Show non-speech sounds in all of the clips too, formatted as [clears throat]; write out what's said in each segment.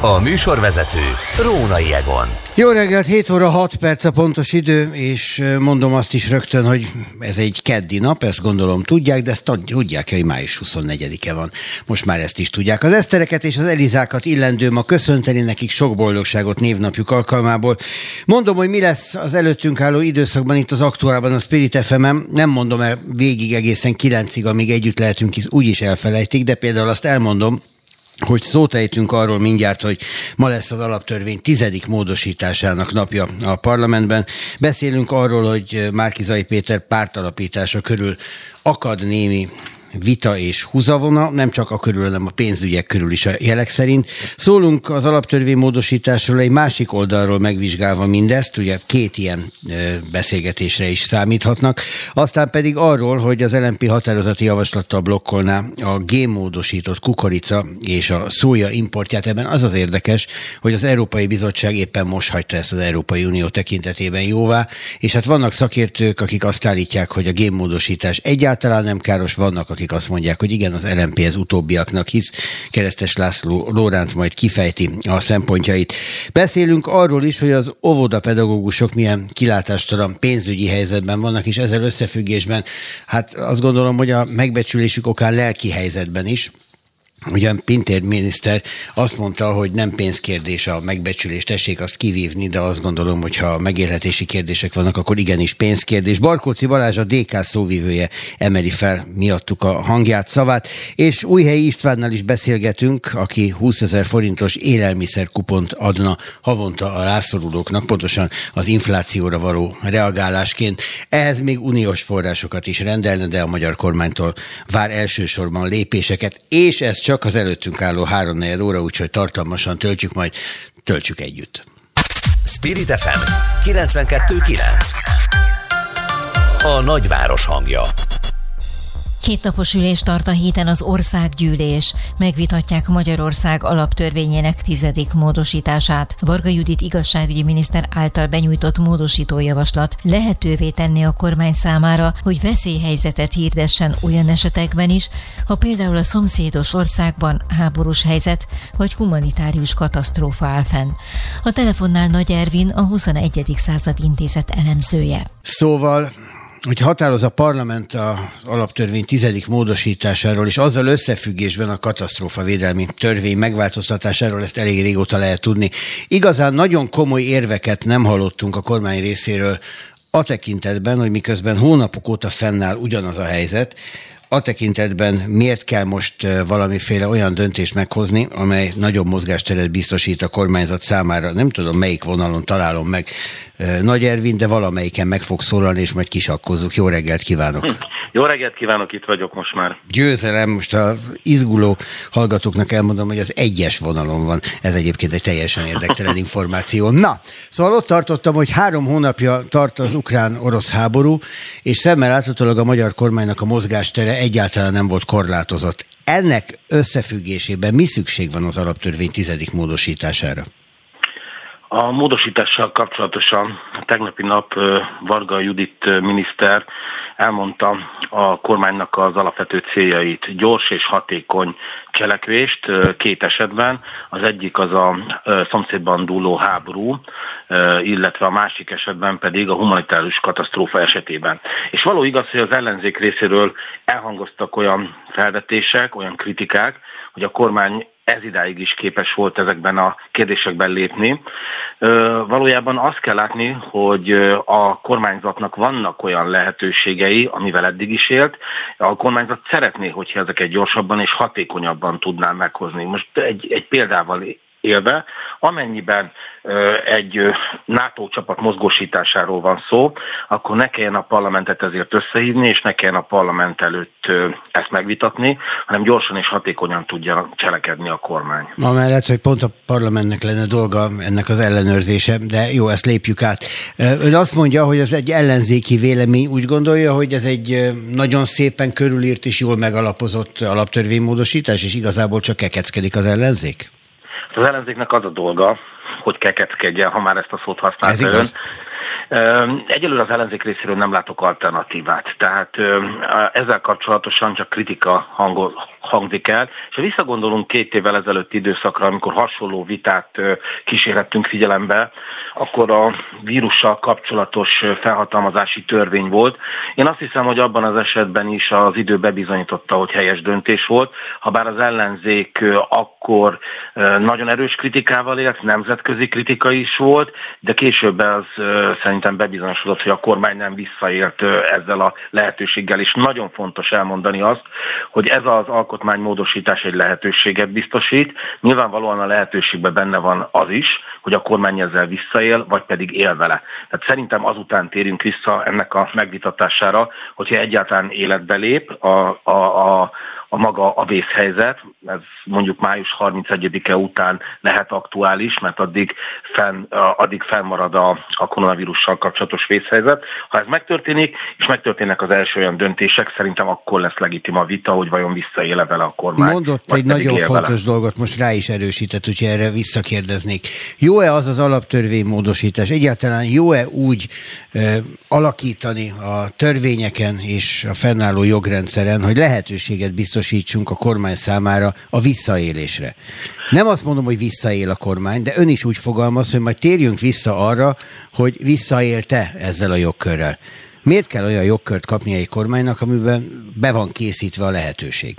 A műsorvezető Rónai Egon. Jó reggelt, 7 óra 6 perc a pontos idő, és mondom azt is rögtön, hogy ez egy keddi nap, ezt gondolom tudják, de ezt tudják, hogy május 24-e van. Most már ezt is tudják. Az esztereket és az Elizákat illendő ma köszönteni nekik sok boldogságot névnapjuk alkalmából. Mondom, hogy mi lesz az előttünk álló időszakban itt az aktuálban a Spirit fm nem mondom el végig egészen kilencig, amíg együtt lehetünk, is úgyis elfelejtik, de például azt elmondom, hogy szót ejtünk arról mindjárt, hogy ma lesz az alaptörvény tizedik módosításának napja a parlamentben. Beszélünk arról, hogy Márkizai Péter pártalapítása körül akad némi vita és húzavona, nem csak a körül, hanem a pénzügyek körül is a jelek szerint. Szólunk az alaptörvény módosításról egy másik oldalról megvizsgálva mindezt, ugye két ilyen beszélgetésre is számíthatnak, aztán pedig arról, hogy az LNP határozati javaslattal blokkolná a génmódosított kukorica és a szója importját. Ebben az az érdekes, hogy az Európai Bizottság éppen most hagyta ezt az Európai Unió tekintetében jóvá, és hát vannak szakértők, akik azt állítják, hogy a génmódosítás egyáltalán nem káros, vannak, akik akik azt mondják, hogy igen, az LMP ez utóbbiaknak hisz. Keresztes László Lóránt majd kifejti a szempontjait. Beszélünk arról is, hogy az óvodapedagógusok milyen kilátástalan pénzügyi helyzetben vannak, és ezzel összefüggésben, hát azt gondolom, hogy a megbecsülésük okán lelki helyzetben is. Ugyan Pintér miniszter azt mondta, hogy nem pénzkérdés a megbecsülés, tessék azt kivívni, de azt gondolom, hogy ha megélhetési kérdések vannak, akkor igenis pénzkérdés. Barkóci Balázs a DK szóvivője emeli fel miattuk a hangját, szavát, és Újhelyi Istvánnal is beszélgetünk, aki 20 ezer forintos élelmiszerkupont adna havonta a rászorulóknak, pontosan az inflációra való reagálásként. Ehhez még uniós forrásokat is rendelne, de a magyar kormánytól vár elsősorban lépéseket, és ez csak csak az előttünk álló három óra, úgyhogy tartalmasan töltjük, majd töltsük együtt. Spirit FM 92.9 A nagyváros hangja Két napos ülés tart a héten az országgyűlés. Megvitatják Magyarország alaptörvényének tizedik módosítását. Varga Judit igazságügyi miniszter által benyújtott módosítójavaslat lehetővé tenni a kormány számára, hogy veszélyhelyzetet hirdessen olyan esetekben is, ha például a szomszédos országban háborús helyzet vagy humanitárius katasztrófa áll fenn. A telefonnál Nagy Ervin, a 21. század intézet elemzője. Szóval hogy határoz a parlament az alaptörvény tizedik módosításáról, és azzal összefüggésben a katasztrófa védelmi törvény megváltoztatásáról, ezt elég régóta lehet tudni. Igazán nagyon komoly érveket nem hallottunk a kormány részéről a tekintetben, hogy miközben hónapok óta fennáll ugyanaz a helyzet, a tekintetben miért kell most valamiféle olyan döntést meghozni, amely nagyobb mozgásteret biztosít a kormányzat számára. Nem tudom, melyik vonalon találom meg Nagy Ervin, de valamelyiken meg fog szólalni, és majd kisakkozzuk. Jó reggelt kívánok! Hm. Jó reggelt kívánok, itt vagyok most már. Győzelem, most a izguló hallgatóknak elmondom, hogy az egyes vonalon van. Ez egyébként egy teljesen érdektelen [laughs] információ. Na, szóval ott tartottam, hogy három hónapja tart az ukrán-orosz háború, és szemmel láthatólag a magyar kormánynak a mozgástere egyáltalán nem volt korlátozott. Ennek összefüggésében mi szükség van az alaptörvény tizedik módosítására? A módosítással kapcsolatosan tegnapi nap Varga Judit miniszter elmondta a kormánynak az alapvető céljait. Gyors és hatékony cselekvést két esetben. Az egyik az a szomszédban dúló háború, illetve a másik esetben pedig a humanitárius katasztrófa esetében. És való igaz, hogy az ellenzék részéről elhangoztak olyan felvetések, olyan kritikák, hogy a kormány ez idáig is képes volt ezekben a kérdésekben lépni. Valójában azt kell látni, hogy a kormányzatnak vannak olyan lehetőségei, amivel eddig is élt. A kormányzat szeretné, hogyha ezeket gyorsabban és hatékonyabban tudná meghozni. Most egy, egy példával élve, amennyiben egy NATO csapat mozgósításáról van szó, akkor ne kelljen a parlamentet ezért összehívni, és ne kelljen a parlament előtt ezt megvitatni, hanem gyorsan és hatékonyan tudja cselekedni a kormány. Amellett, hogy pont a parlamentnek lenne dolga ennek az ellenőrzése, de jó, ezt lépjük át. Ön azt mondja, hogy ez egy ellenzéki vélemény, úgy gondolja, hogy ez egy nagyon szépen körülírt és jól megalapozott alaptörvénymódosítás, és igazából csak kekeckedik az ellenzék? Az ellenzéknek az a dolga, hogy kekeckedjen, ha már ezt a szót használta Ez ön. Egyelőre az ellenzék részéről nem látok alternatívát, tehát ezzel kapcsolatosan csak kritika hangol, hangzik el, és ha visszagondolunk két évvel ezelőtt időszakra, amikor hasonló vitát kísérlettünk figyelembe, akkor a vírussal kapcsolatos felhatalmazási törvény volt. Én azt hiszem, hogy abban az esetben is az idő bebizonyította, hogy helyes döntés volt, ha bár az ellenzék akkor nagyon erős kritikával élt, nemzetközi kritika is volt, de később az szerintem bebizonyosodott, hogy a kormány nem visszaélt ezzel a lehetőséggel, és nagyon fontos elmondani azt, hogy ez az alkotmánymódosítás egy lehetőséget biztosít. Nyilvánvalóan a lehetőségben benne van az is, hogy a kormány ezzel visszaél, vagy pedig él vele. Tehát szerintem azután térünk vissza ennek a megvitatására, hogyha egyáltalán életbe lép a, a, a a maga a vészhelyzet, ez mondjuk május 31-e után lehet aktuális, mert addig, fenn, addig fennmarad a, a koronavírussal kapcsolatos vészhelyzet. Ha ez megtörténik, és megtörténnek az első olyan döntések, szerintem akkor lesz legitim a vita, hogy vajon visszaéle vele a kormány. Mondott egy nagyon fontos vele. dolgot, most rá is erősített, hogyha erre visszakérdeznék. Jó-e az az alaptörvénymódosítás? Egyáltalán jó-e úgy e, alakítani a törvényeken és a fennálló jogrendszeren, hogy lehetőséget biztos biztosítsunk a kormány számára a visszaélésre. Nem azt mondom, hogy visszaél a kormány, de ön is úgy fogalmaz, hogy majd térjünk vissza arra, hogy visszaélte ezzel a jogkörrel. Miért kell olyan jogkört kapni egy kormánynak, amiben be van készítve a lehetőség?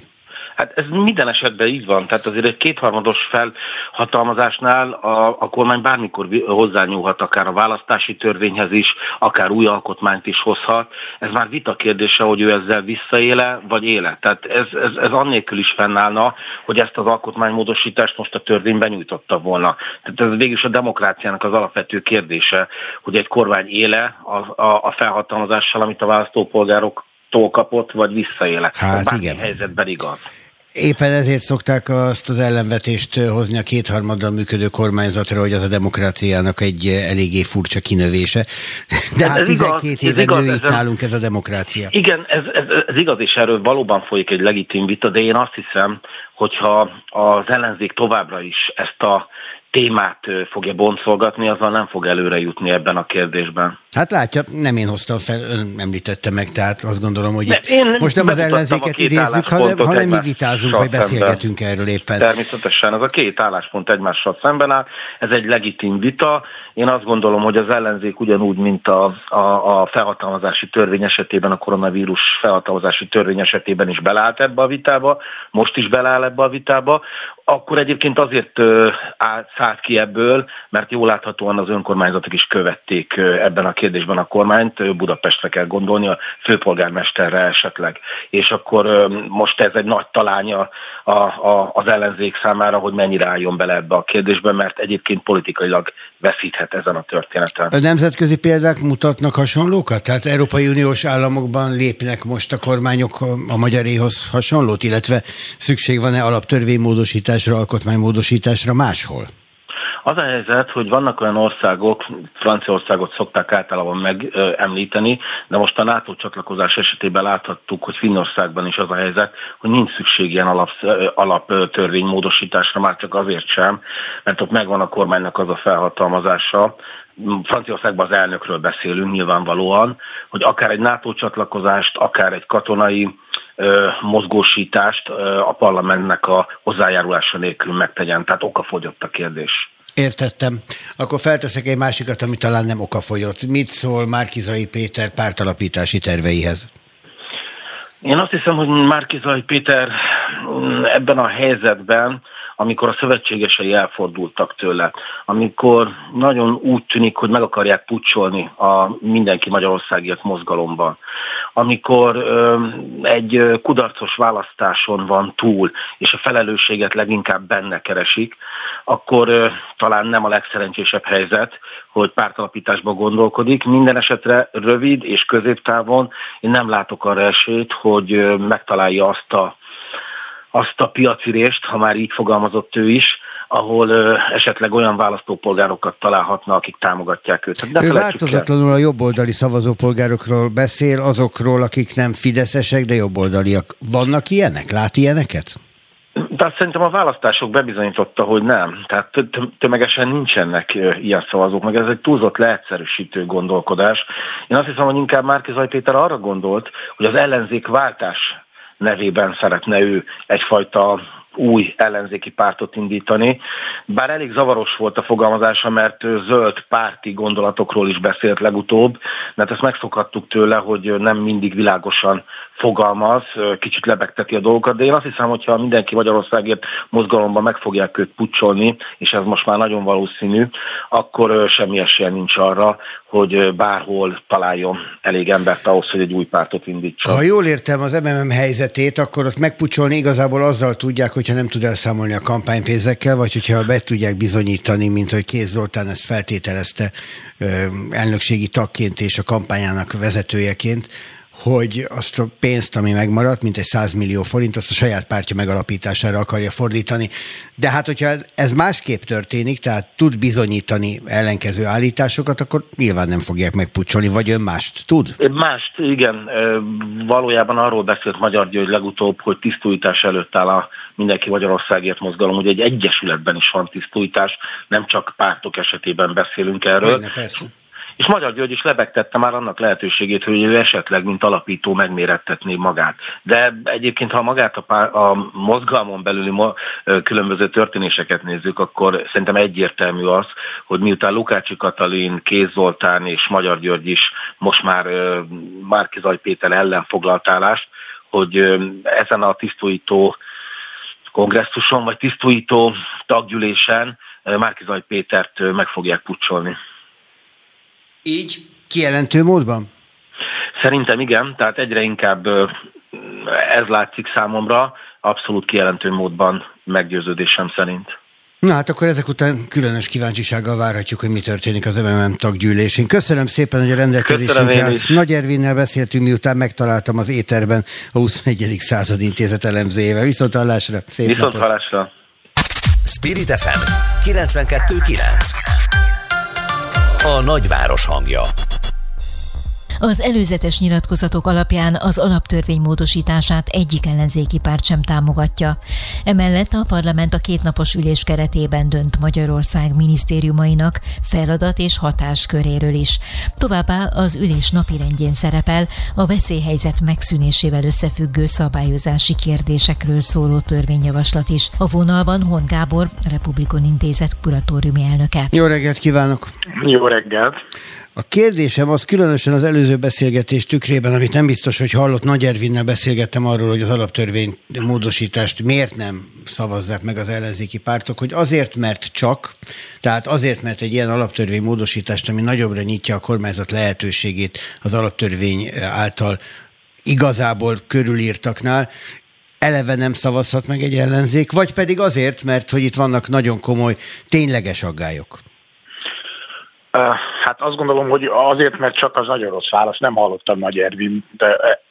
Hát ez minden esetben így van, tehát azért egy kétharmados felhatalmazásnál a, a kormány bármikor hozzányúlhat akár a választási törvényhez is, akár új alkotmányt is hozhat. Ez már vita kérdése, hogy ő ezzel visszaéle, vagy éle. Tehát ez, ez, ez annélkül is fennállna, hogy ezt az alkotmánymódosítást most a törvényben nyújtotta volna. Tehát ez végül a demokráciának az alapvető kérdése, hogy egy kormány éle a, a, a felhatalmazással, amit a választópolgárok kapott, vagy visszaéle. Hát igen. helyzetben igaz. Éppen ezért szokták azt az ellenvetést hozni a kétharmaddal működő kormányzatra, hogy az a demokráciának egy eléggé furcsa kinövése. De hát ez 12 igaz, éve igaz, nő itt nálunk ez a demokrácia. Igen, ez, ez, ez igaz, és erről valóban folyik egy legitim vita, de én azt hiszem, hogyha az ellenzék továbbra is ezt a témát fogja boncolgatni, azzal nem fog előre jutni ebben a kérdésben. Hát látja, nem én hoztam fel, ön említette meg, tehát azt gondolom, hogy én most nem az ellenzéket idézzük, hanem, hanem mi vitázunk, vagy beszélgetünk szemben. erről éppen. Természetesen ez a két álláspont egymással szemben áll, ez egy legitim vita. Én azt gondolom, hogy az ellenzék ugyanúgy, mint a, a, a felhatalmazási törvény esetében, a koronavírus felhatalmazási törvény esetében is belállt ebbe a vitába, most is beláll ebbe a vitába, akkor egyébként azért szállt ki ebből, mert jól láthatóan az önkormányzatok is követték ebben a kérdésben a kormányt, Budapestre kell gondolni, a főpolgármesterre esetleg. És akkor most ez egy nagy talánya a, az ellenzék számára, hogy mennyire álljon bele ebbe a kérdésbe, mert egyébként politikailag veszíthet ezen a történeten. A nemzetközi példák mutatnak hasonlókat? Tehát Európai Uniós államokban lépnek most a kormányok a magyaréhoz hasonlót, illetve szükség van-e alaptörvénymódosításra, alkotmánymódosításra máshol? Az a helyzet, hogy vannak olyan országok, Franciaországot szokták általában megemlíteni, de most a NATO csatlakozás esetében láthattuk, hogy Finnországban is az a helyzet, hogy nincs szükség ilyen alap, alaptörvénymódosításra, már csak azért sem, mert ott megvan a kormánynak az a felhatalmazása, Franciaországban az elnökről beszélünk nyilvánvalóan, hogy akár egy NATO csatlakozást, akár egy katonai mozgósítást a parlamentnek a hozzájárulása nélkül megtegyen. Tehát okafogyott a kérdés. Értettem. Akkor felteszek egy másikat, ami talán nem okafogyott. Mit szól Márkizai Péter pártalapítási terveihez? Én azt hiszem, hogy Márkizai Péter mm, ebben a helyzetben amikor a szövetségesei elfordultak tőle, amikor nagyon úgy tűnik, hogy meg akarják pucsolni a mindenki Magyarországiak mozgalomban, amikor ö, egy kudarcos választáson van túl, és a felelősséget leginkább benne keresik, akkor ö, talán nem a legszerencsésebb helyzet, hogy pártalapításba gondolkodik. Minden esetre rövid és középtávon én nem látok arra esélyt, hogy megtalálja azt a azt a piacirést, ha már így fogalmazott ő is, ahol ö, esetleg olyan választópolgárokat találhatna, akik támogatják őt. De ő változatlanul a jobboldali szavazópolgárokról beszél, azokról, akik nem fideszesek, de jobboldaliak. Vannak ilyenek? Lát ilyeneket? De azt szerintem a választások bebizonyította, hogy nem. Tehát tömegesen nincsenek ilyen szavazók, meg ez egy túlzott leegyszerűsítő gondolkodás. Én azt hiszem, hogy inkább Márki Péter arra gondolt, hogy az ellenzék váltás nevében szeretne ő egyfajta új ellenzéki pártot indítani. Bár elég zavaros volt a fogalmazása, mert zöld párti gondolatokról is beszélt legutóbb, mert ezt megszokhattuk tőle, hogy nem mindig világosan fogalmaz, kicsit lebegteti a dolgokat, de én azt hiszem, hogyha mindenki Magyarországért mozgalomban meg fogják őt pucsolni, és ez most már nagyon valószínű, akkor semmi esélye nincs arra, hogy bárhol találjon elég embert ahhoz, hogy egy új pártot indítson. Ha jól értem az MMM helyzetét, akkor ott megpucsolni igazából azzal tudják, hogyha nem tud elszámolni a kampánypénzekkel, vagy hogyha be tudják bizonyítani, mint hogy Kéz Zoltán ezt feltételezte elnökségi tagként és a kampányának vezetőjeként, hogy azt a pénzt, ami megmaradt, mint egy 100 millió forint, azt a saját pártja megalapítására akarja fordítani. De hát, hogyha ez másképp történik, tehát tud bizonyítani ellenkező állításokat, akkor nyilván nem fogják megpucsolni, vagy ön mást tud? Mást, igen. Valójában arról beszélt Magyar György legutóbb, hogy tisztújítás előtt áll a Mindenki Magyarországért mozgalom, hogy egy egyesületben is van tisztújítás, nem csak pártok esetében beszélünk erről. Hogyne, persze és Magyar György is lebegtette már annak lehetőségét, hogy ő esetleg, mint alapító megmérettetné magát. De egyébként, ha magát a, pár, a mozgalmon belüli mo, különböző történéseket nézzük, akkor szerintem egyértelmű az, hogy miután Lukácsi Katalin, Kéz Zoltán és Magyar György is most már Márkizaj Péter ellen foglalt állást, hogy ezen a tisztújító kongresszuson, vagy tisztújító taggyűlésen Márkizaj Pétert meg fogják pucsolni. Így kijelentő módban? Szerintem igen, tehát egyre inkább ez látszik számomra, abszolút kijelentő módban meggyőződésem szerint. Na hát akkor ezek után különös kíváncsisággal várhatjuk, hogy mi történik az MMM taggyűlésén. Köszönöm szépen, hogy a rendelkezésünkre Nagy Ervinnel beszéltünk, miután megtaláltam az éterben a 21. század intézet elemzőjével. Viszont hallásra, szép Viszont napot. hallásra. Spirit FM 92.9 a nagyváros hangja. Az előzetes nyilatkozatok alapján az alaptörvény módosítását egyik ellenzéki párt sem támogatja. Emellett a parlament a kétnapos ülés keretében dönt Magyarország minisztériumainak feladat és hatásköréről is. Továbbá az ülés napirendjén szerepel a veszélyhelyzet megszűnésével összefüggő szabályozási kérdésekről szóló törvényjavaslat is. A vonalban Hon Gábor, Republikon Intézet kuratóriumi elnöke. Jó reggelt kívánok! Jó reggelt! A kérdésem az különösen az előző beszélgetés tükrében, amit nem biztos, hogy hallott, Nagy Ervinnel beszélgettem arról, hogy az alaptörvény módosítást miért nem szavazzák meg az ellenzéki pártok, hogy azért, mert csak, tehát azért, mert egy ilyen alaptörvény módosítást, ami nagyobbra nyitja a kormányzat lehetőségét az alaptörvény által igazából körülírtaknál, eleve nem szavazhat meg egy ellenzék, vagy pedig azért, mert hogy itt vannak nagyon komoly, tényleges aggályok. Hát azt gondolom, hogy azért, mert csak az nagyon rossz válasz, nem hallottam Nagy Ervin,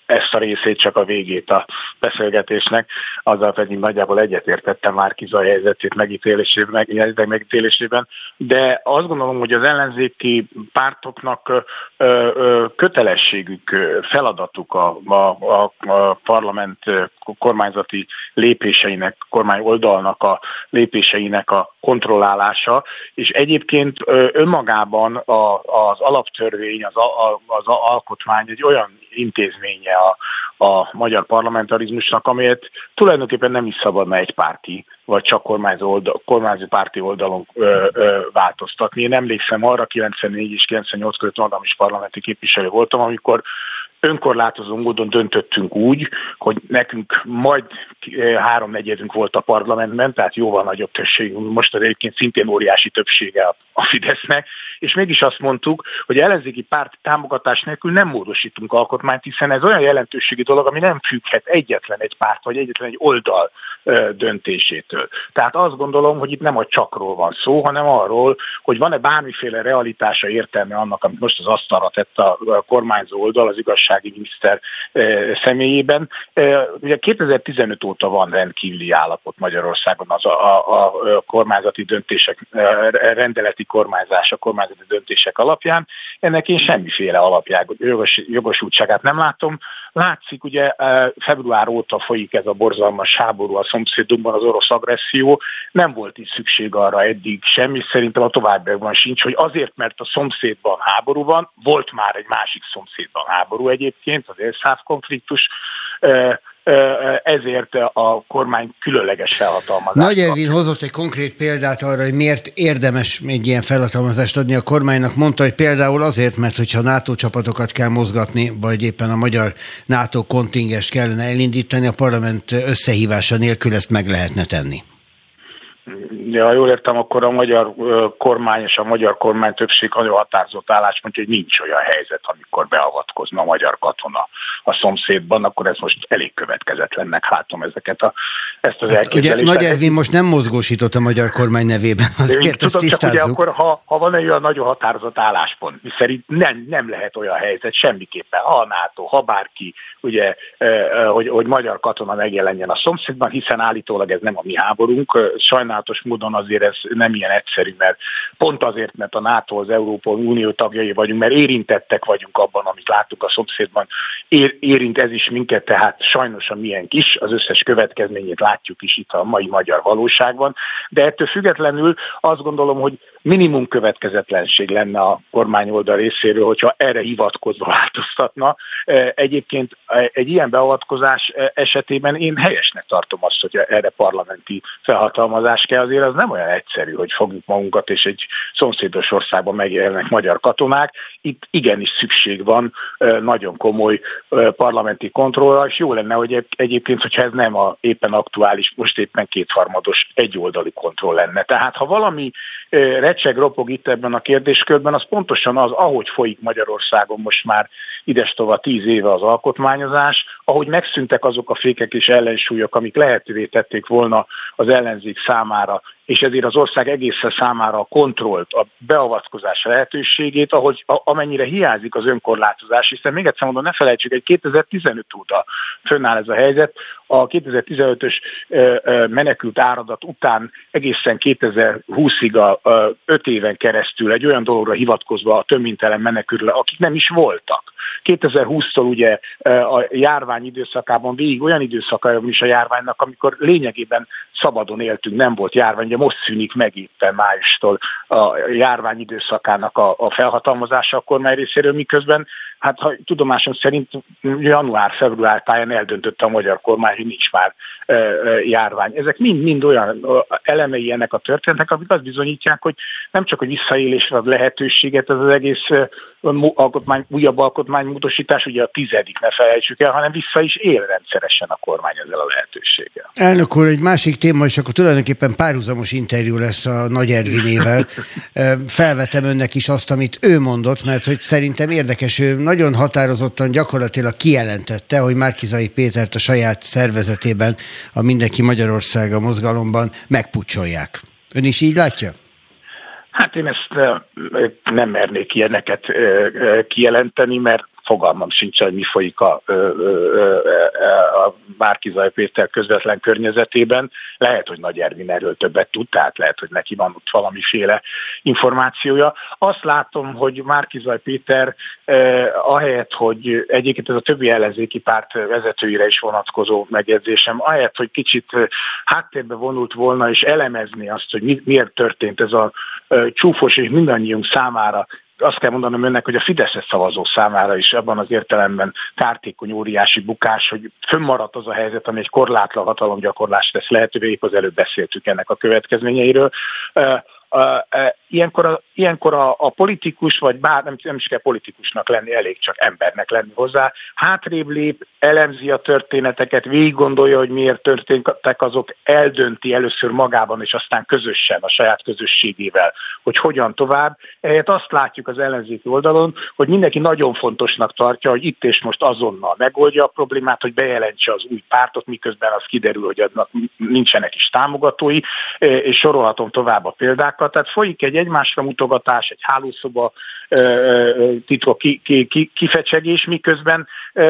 ezt a részét, csak a végét a beszélgetésnek, azzal pedig nagyjából egyetértettem már Kizaj helyzetét megítélésében, megítélésében, de azt gondolom, hogy az ellenzéki pártoknak kötelességük, feladatuk a, a, a parlament kormányzati lépéseinek, kormány oldalnak a lépéseinek a kontrollálása, és egyébként önmagában az alaptörvény, az, az alkotmány egy olyan intézménye a, a magyar parlamentarizmusnak, amelyet tulajdonképpen nem is szabadna egy párti, vagy csak kormányzó, oldal, kormányzó párti oldalon ö, ö, változtatni. Én emlékszem arra, 94 és 98 között magam is parlamenti képviselő voltam, amikor önkorlátozó módon döntöttünk úgy, hogy nekünk majd háromnegyedünk volt a parlamentben, tehát jóval nagyobb többségünk, most az egyébként szintén óriási többsége a Fidesznek, és mégis azt mondtuk, hogy ellenzéki párt támogatás nélkül nem módosítunk alkotmányt, hiszen ez olyan jelentőségi dolog, ami nem függhet egyetlen egy párt, vagy egyetlen egy oldal döntésétől. Tehát azt gondolom, hogy itt nem a csakról van szó, hanem arról, hogy van-e bármiféle realitása értelme annak, amit most az asztalra tett a kormányzó oldal, az igazsági miniszter személyében. Ugye 2015 óta van rendkívüli állapot Magyarországon az a, a, a kormányzati döntések rendeleti nemzeti kormányzás a kormányzati döntések alapján. Ennek én semmiféle alapját, jogos, jogosultságát nem látom. Látszik, ugye február óta folyik ez a borzalmas háború a szomszédunkban, az orosz agresszió. Nem volt itt szükség arra eddig semmi, szerintem a továbbiakban sincs, hogy azért, mert a szomszédban háború van, volt már egy másik szomszédban háború egyébként, az élszáv konfliktus, ezért a kormány különleges felhatalmazást. Nagy Ervin hozott egy konkrét példát arra, hogy miért érdemes egy ilyen felhatalmazást adni a kormánynak. Mondta, hogy például azért, mert hogyha NATO csapatokat kell mozgatni, vagy éppen a magyar NATO kontingest kellene elindítani, a parlament összehívása nélkül ezt meg lehetne tenni. Ja, jól értem, akkor a magyar kormány és a magyar kormány többség nagyon határozott álláspont, hogy nincs olyan helyzet, amikor beavatkozna a magyar katona a szomszédban, akkor ez most elég következetlennek látom ezeket a, ezt az hát, Ugye Nagy Ervin most nem mozgósított a magyar kormány nevében, azért ezt tudom, csak ugye akkor, ha, ha van egy olyan nagyon határozott álláspont, mi szerint nem, nem lehet olyan helyzet semmiképpen, ha a NATO, ha bárki, ugye, hogy, hogy magyar katona megjelenjen a szomszédban, hiszen állítólag ez nem a mi háborunk, sajnálom sajnálatos módon azért ez nem ilyen egyszerű, mert pont azért, mert a NATO, az Európai Unió tagjai vagyunk, mert érintettek vagyunk abban, amit láttuk a szomszédban, ér, érint ez is minket, tehát sajnos a milyen kis, az összes következményét látjuk is itt a mai magyar valóságban, de ettől függetlenül azt gondolom, hogy minimum következetlenség lenne a kormány oldal részéről, hogyha erre hivatkozva változtatna. E, egyébként egy ilyen beavatkozás esetében én helyesnek tartom azt, hogy erre parlamenti felhatalmazás kell. Azért az nem olyan egyszerű, hogy fogjuk magunkat, és egy szomszédos országban megjelennek magyar katonák. Itt igenis szükség van nagyon komoly parlamenti kontrollra, és jó lenne, hogy egyébként, hogyha ez nem a éppen aktuális, most éppen kétharmados egyoldali kontroll lenne. Tehát ha valami recseg, ropog itt ebben a kérdéskörben, az pontosan az, ahogy folyik Magyarországon most már idestova tíz éve az alkotmányozás, ahogy megszűntek azok a fékek és ellensúlyok, amik lehetővé tették volna az ellenzék számára számára. És ezért az ország egészen számára a kontrollt, a beavatkozás lehetőségét, ahogy amennyire hiányzik az önkorlátozás, hiszen még egyszer mondom, ne felejtsük, hogy 2015 óta fönnáll ez a helyzet, a 2015-ös menekült áradat után egészen 2020-ig a 5 éven keresztül egy olyan dologra hivatkozva a többintelen menekülre, akik nem is voltak. 2020-tól ugye a járvány időszakában végig olyan időszakában is a járványnak, amikor lényegében szabadon éltünk, nem volt járvány, ugye most szűnik meg éppen májustól a járvány időszakának a, a felhatalmazása a kormány részéről, miközben hát ha tudomásom szerint január-február táján eldöntötte a magyar kormány, hogy nincs már e, e, járvány. Ezek mind-mind olyan elemei ennek a történetnek, amik azt bizonyítják, hogy nem csak a visszaélésre ad lehetőséget ez az egész alkotmány, újabb alkotmánymódosítás, ugye a tizedik, ne felejtsük el, hanem vissza is él rendszeresen a kormány ezzel a lehetőséggel. Elnök úr, egy másik téma, és akkor tulajdonképpen párhuzamos interjú lesz a Nagy Ervinével. [laughs] Felvetem önnek is azt, amit ő mondott, mert hogy szerintem érdekes, ő nagyon határozottan gyakorlatilag kijelentette, hogy Márkizai Pétert a saját szervezetében, a Mindenki Magyarországa mozgalomban megpucsolják. Ön is így látja? Hát én ezt nem mernék ilyeneket kijelenteni, mert fogalmam sincs, hogy mi folyik a, a Márkizaj Péter közvetlen környezetében. Lehet, hogy Nagy Ervin erről többet tud, tehát lehet, hogy neki van ott valamiféle információja. Azt látom, hogy Márkizaj Péter ahelyett, hogy egyébként ez a többi ellenzéki párt vezetőire is vonatkozó megjegyzésem, ahelyett, hogy kicsit háttérbe vonult volna és elemezni azt, hogy miért történt ez a csúfos és mindannyiunk számára azt kell mondanom önnek, hogy a Fideszes szavazó számára is abban az értelemben kártékony óriási bukás, hogy fönnmaradt az a helyzet, ami egy korlátlan hatalomgyakorlást tesz lehetővé, épp az előbb beszéltük ennek a következményeiről ilyenkor, a, ilyenkor a, a politikus, vagy bár nem, nem is kell politikusnak lenni, elég csak embernek lenni hozzá, hátrébb lép, elemzi a történeteket, végig gondolja, hogy miért történtek azok, eldönti először magában, és aztán közösen, a saját közösségével, hogy hogyan tovább. Ehhez azt látjuk az ellenzéki oldalon, hogy mindenki nagyon fontosnak tartja, hogy itt és most azonnal megoldja a problémát, hogy bejelentse az új pártot, miközben az kiderül, hogy adnak nincsenek is támogatói, és sorolhatom tovább a példákat. Tehát folyik egy egymásra mutogatás, egy hálószoba titkok ki, ki, ki, kifecsegés, miközben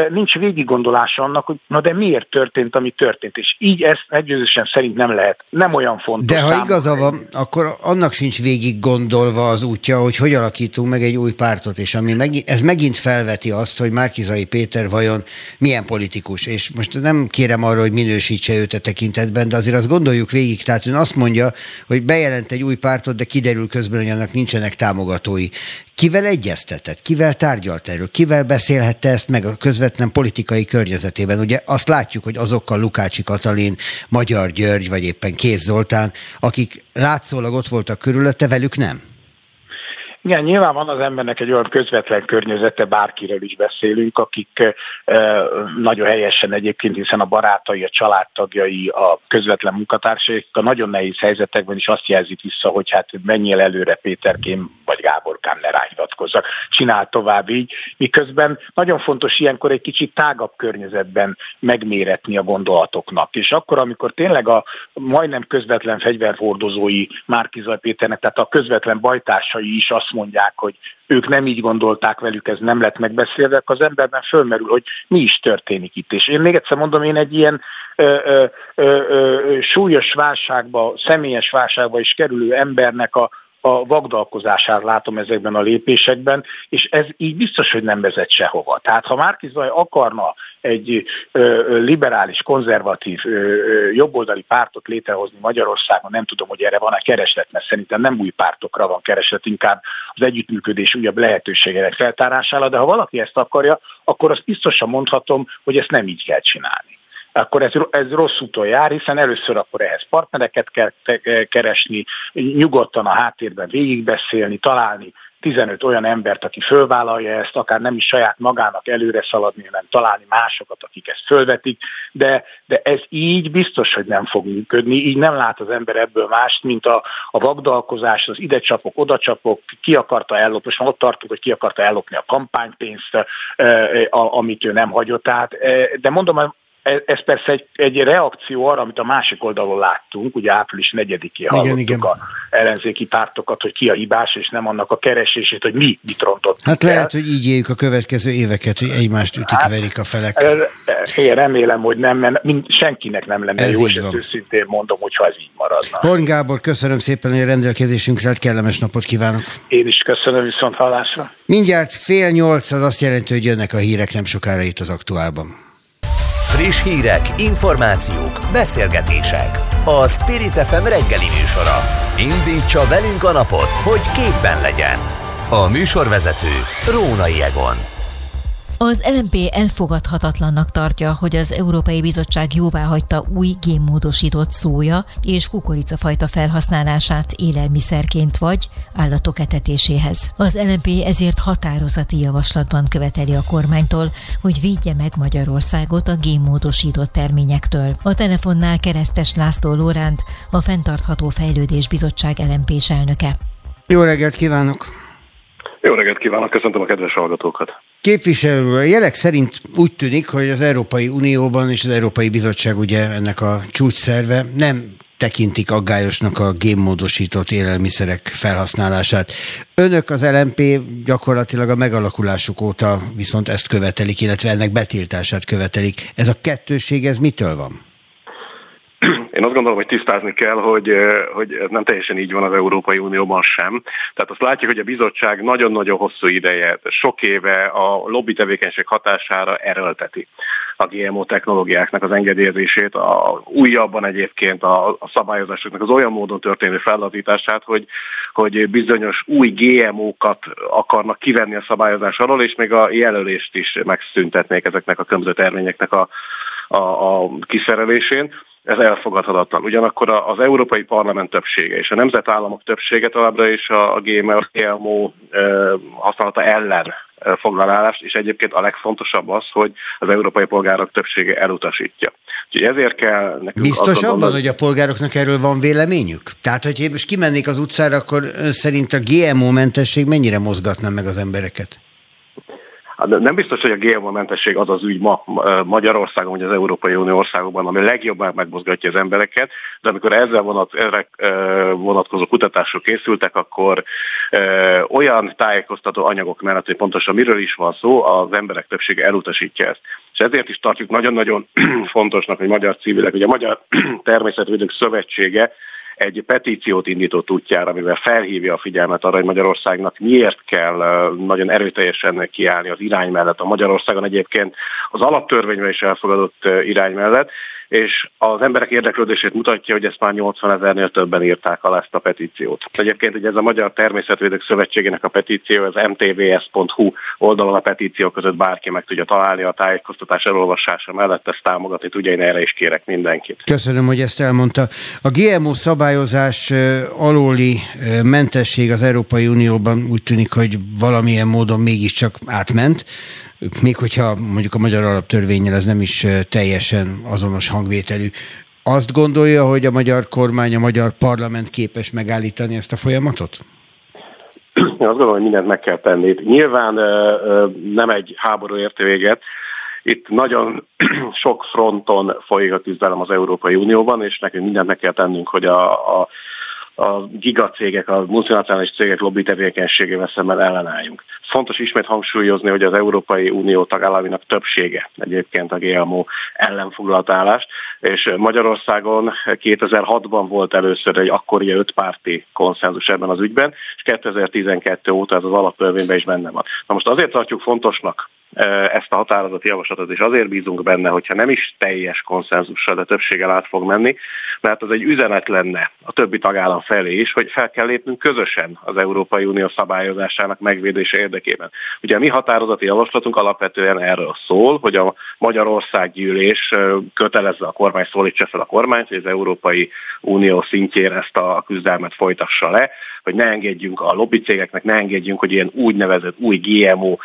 nincs végiggondolása annak, hogy na de miért történt, ami történt. És így ezt egyőzősen szerint nem lehet. Nem olyan fontos. De ha igaza van, akkor annak sincs végig gondolva az útja, hogy hogy alakítunk meg egy új pártot, és ami meg, ez megint felveti azt, hogy Márkizai Péter vajon milyen politikus. És most nem kérem arra, hogy minősítse őt a tekintetben, de azért azt gondoljuk végig. Tehát ön azt mondja, hogy bejelent egy új pártot, de kiderül közben, hogy annak nincsenek támogatói. Kivel egyeztetett? Kivel tárgyalt erről? Kivel beszélhette ezt meg a közvetlen politikai környezetében? Ugye azt látjuk, hogy azokkal Lukácsi Katalin, Magyar György, vagy éppen Kéz Zoltán, akik látszólag ott voltak körülötte, velük nem? Igen, nyilván van az embernek egy olyan közvetlen környezete, bárkiről is beszélünk, akik nagyon helyesen egyébként, hiszen a barátai, a családtagjai, a közvetlen munkatársai a nagyon nehéz helyzetekben is azt jelzik vissza, hogy hát menjél előre Péterkém vagy Gáborkám ne ráhivatkozzak, csinál tovább így, miközben nagyon fontos ilyenkor egy kicsit tágabb környezetben megméretni a gondolatoknak. És akkor, amikor tényleg a majdnem közvetlen fegyverhordozói Márkizaj Péternek, tehát a közvetlen bajtársai is azt mondják, hogy ők nem így gondolták velük, ez nem lett megbeszélve, az emberben fölmerül, hogy mi is történik itt. És én még egyszer mondom, én egy ilyen ö, ö, ö, ö, súlyos válságba, személyes válságba is kerülő embernek a, a vagdalkozását látom ezekben a lépésekben, és ez így biztos, hogy nem vezet sehova. Tehát ha Márki Zaj akarna egy ö, liberális, konzervatív, ö, jobboldali pártot létrehozni Magyarországon, nem tudom, hogy erre van-e kereslet, mert szerintem nem új pártokra van kereslet, inkább az együttműködés újabb lehetőségének feltárására, de ha valaki ezt akarja, akkor azt biztosan mondhatom, hogy ezt nem így kell csinálni akkor ez, ez rossz úton jár, hiszen először akkor ehhez partnereket kell keresni, nyugodtan a háttérben végigbeszélni, találni 15 olyan embert, aki fölvállalja ezt, akár nem is saját magának előre szaladni, hanem találni másokat, akik ezt fölvetik, de, de ez így biztos, hogy nem fog működni, így nem lát az ember ebből mást, mint a, a vagdalkozás, az ide csapok, oda csapok, ki akarta ellopni, most már ott tartunk, hogy ki akarta ellopni a kampánypénzt, amit ő nem hagyott át, de mondom, ez persze egy, egy reakció arra, amit a másik oldalon láttunk, ugye április 4-én hallottuk igen, a ellenzéki pártokat, hogy ki a hibás, és nem annak a keresését, hogy mi mit rontott. Hát el. lehet, hogy így éljük a következő éveket, hogy egymást ütik, hát, verik a felek. Én remélem, hogy nem, mert senkinek nem lenne ez jó, és őszintén mondom, hogyha ez így maradna. Horn Gábor, köszönöm szépen, hogy a rendelkezésünkre kellemes napot kívánok. Én is köszönöm, viszont hallásra. Mindjárt fél nyolc, az azt jelenti, hogy jönnek a hírek nem sokára itt az aktuálban. Friss hírek, információk, beszélgetések. A Spirit FM reggeli műsora. Indítsa velünk a napot, hogy képben legyen. A műsorvezető Rónai Egon. Az LMP elfogadhatatlannak tartja, hogy az Európai Bizottság jóváhagyta új génmódosított szója és kukoricafajta felhasználását élelmiszerként vagy állatok etetéséhez. Az LMP ezért határozati javaslatban követeli a kormánytól, hogy védje meg Magyarországot a génmódosított terményektől. A telefonnál keresztes László Lóránt, a Fentartható Fejlődés Bizottság LMP-s elnöke. Jó reggelt kívánok! Jó reggelt kívánok, köszöntöm a kedves hallgatókat! Képviselő, a jelek szerint úgy tűnik, hogy az Európai Unióban és az Európai Bizottság ugye ennek a csúcsszerve nem tekintik aggályosnak a génmódosított élelmiszerek felhasználását. Önök az LMP gyakorlatilag a megalakulásuk óta viszont ezt követelik, illetve ennek betiltását követelik. Ez a kettőség, ez mitől van? Én azt gondolom, hogy tisztázni kell, hogy, hogy ez nem teljesen így van az Európai Unióban sem. Tehát azt látjuk, hogy a bizottság nagyon-nagyon hosszú ideje, sok éve a lobby tevékenység hatására erőlteti a GMO technológiáknak az engedélyezését, a újabban egyébként a, a szabályozásoknak az olyan módon történő fellazítását, hogy, hogy bizonyos új GMO-kat akarnak kivenni a szabályozás alól, és még a jelölést is megszüntetnék ezeknek a különböző terményeknek a, a, a kiszerelésén ez elfogadhatatlan. Ugyanakkor az Európai Parlament többsége és a nemzetállamok többsége továbbra is a GMO használata ellen foglal állást, és egyébként a legfontosabb az, hogy az európai polgárok többsége elutasítja. Úgyhogy ezért kell nekünk Biztos abban, mondani, hogy a polgároknak erről van véleményük? Tehát, hogy én most kimennék az utcára, akkor ön szerint a GMO-mentesség mennyire mozgatna meg az embereket? Nem biztos, hogy a GMO mentesség az az ügy ma Magyarországon, vagy az Európai Unió országokban, ami legjobban megmozgatja az embereket, de amikor ezzel vonat, erre vonatkozó kutatások készültek, akkor olyan tájékoztató anyagok mellett, hogy pontosan miről is van szó, az emberek többsége elutasítja ezt. És ezért is tartjuk nagyon-nagyon [clears throat] fontosnak, hogy magyar civilek, ugye a Magyar [clears throat] Természetvédők Szövetsége egy petíciót indított útjára, amivel felhívja a figyelmet arra, hogy Magyarországnak miért kell nagyon erőteljesen kiállni az irány mellett. A Magyarországon egyébként az alaptörvényben is elfogadott irány mellett, és az emberek érdeklődését mutatja, hogy ezt már 80 ezernél többen írták alá ezt a petíciót. Egyébként ugye ez a Magyar Természetvédők Szövetségének a petíció, az mtvs.hu oldalon a petíció között bárki meg tudja találni a tájékoztatás elolvasása mellett, ezt támogatni tudja, én erre is kérek mindenkit. Köszönöm, hogy ezt elmondta. A GMO szabályozás alóli mentesség az Európai Unióban úgy tűnik, hogy valamilyen módon mégiscsak átment még hogyha mondjuk a magyar alaptörvényel ez nem is teljesen azonos hangvételű, azt gondolja, hogy a magyar kormány, a magyar parlament képes megállítani ezt a folyamatot? Én azt gondolom, hogy mindent meg kell tenni. Nyilván nem egy háború érte véget, itt nagyon [clears throat] sok fronton folyik a küzdelem az Európai Unióban, és nekünk mindent meg kell tennünk, hogy a, a a gigacégek, a multinacionális cégek lobby tevékenységével szemben ellenálljunk. Fontos ismét hangsúlyozni, hogy az Európai Unió tagállaminak többsége egyébként a GMO ellen állást, és Magyarországon 2006-ban volt először egy akkori ötpárti konszenzus ebben az ügyben, és 2012 óta ez az alaptörvényben is benne van. Na most azért tartjuk fontosnak ezt a határozati javaslatot, és azért bízunk benne, hogyha nem is teljes konszenzussal, de többséggel át fog menni, mert az egy üzenet lenne a többi tagállam felé is, hogy fel kell lépnünk közösen az Európai Unió szabályozásának megvédése érdekében. Ugye a mi határozati javaslatunk alapvetően erről szól, hogy a Magyarország gyűlés kötelezze a kormány, szólítsa fel a kormányt, hogy az Európai Unió szintjén ezt a küzdelmet folytassa le, hogy ne engedjünk a lobbicégeknek, ne engedjünk, hogy ilyen úgynevezett új GMO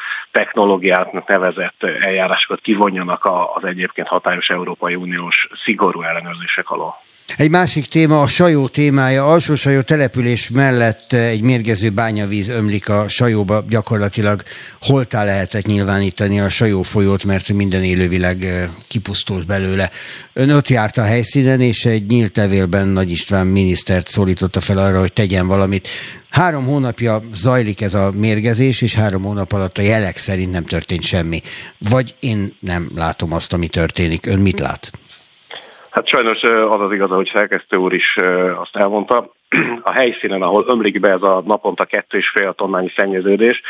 technológiáknak nevezett eljárásokat kivonjanak az egyébként hatályos Európai Uniós szigorú ellenőrzések alól. Egy másik téma a sajó témája. Alsó sajó település mellett egy mérgező bányavíz ömlik a sajóba. Gyakorlatilag holtá lehetett nyilvánítani a sajó folyót, mert minden élővileg kipusztult belőle. Ön ott járt a helyszínen, és egy nyílt levélben Nagy István minisztert szólította fel arra, hogy tegyen valamit. Három hónapja zajlik ez a mérgezés, és három hónap alatt a jelek szerint nem történt semmi. Vagy én nem látom azt, ami történik. Ön mit lát? Hát sajnos az az igaz, hogy szerkesztő úr is azt elmondta, [clears throat] a helyszínen, ahol ömlik be ez a naponta kettő és fél tonnányi szennyeződés,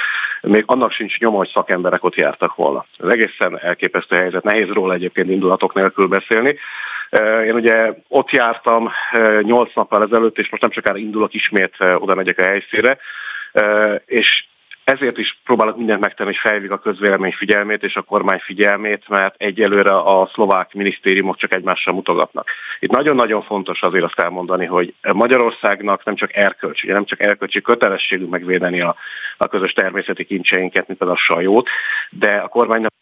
még annak sincs nyoma, hogy szakemberek ott jártak volna. Ez egészen elképesztő helyzet, nehéz róla egyébként indulatok nélkül beszélni. Én ugye ott jártam 8 nappal ezelőtt, és most nem sokára indulok ismét, oda megyek a helyszínre, és ezért is próbálok mindent megtenni, hogy felhívjuk a közvélemény figyelmét és a kormány figyelmét, mert egyelőre a szlovák minisztériumok csak egymással mutogatnak. Itt nagyon-nagyon fontos azért azt elmondani, hogy Magyarországnak nem csak erkölcsi, nem csak erkölcsi kötelességünk megvédeni a, a közös természeti kincseinket, mint például a sajót, de a kormánynak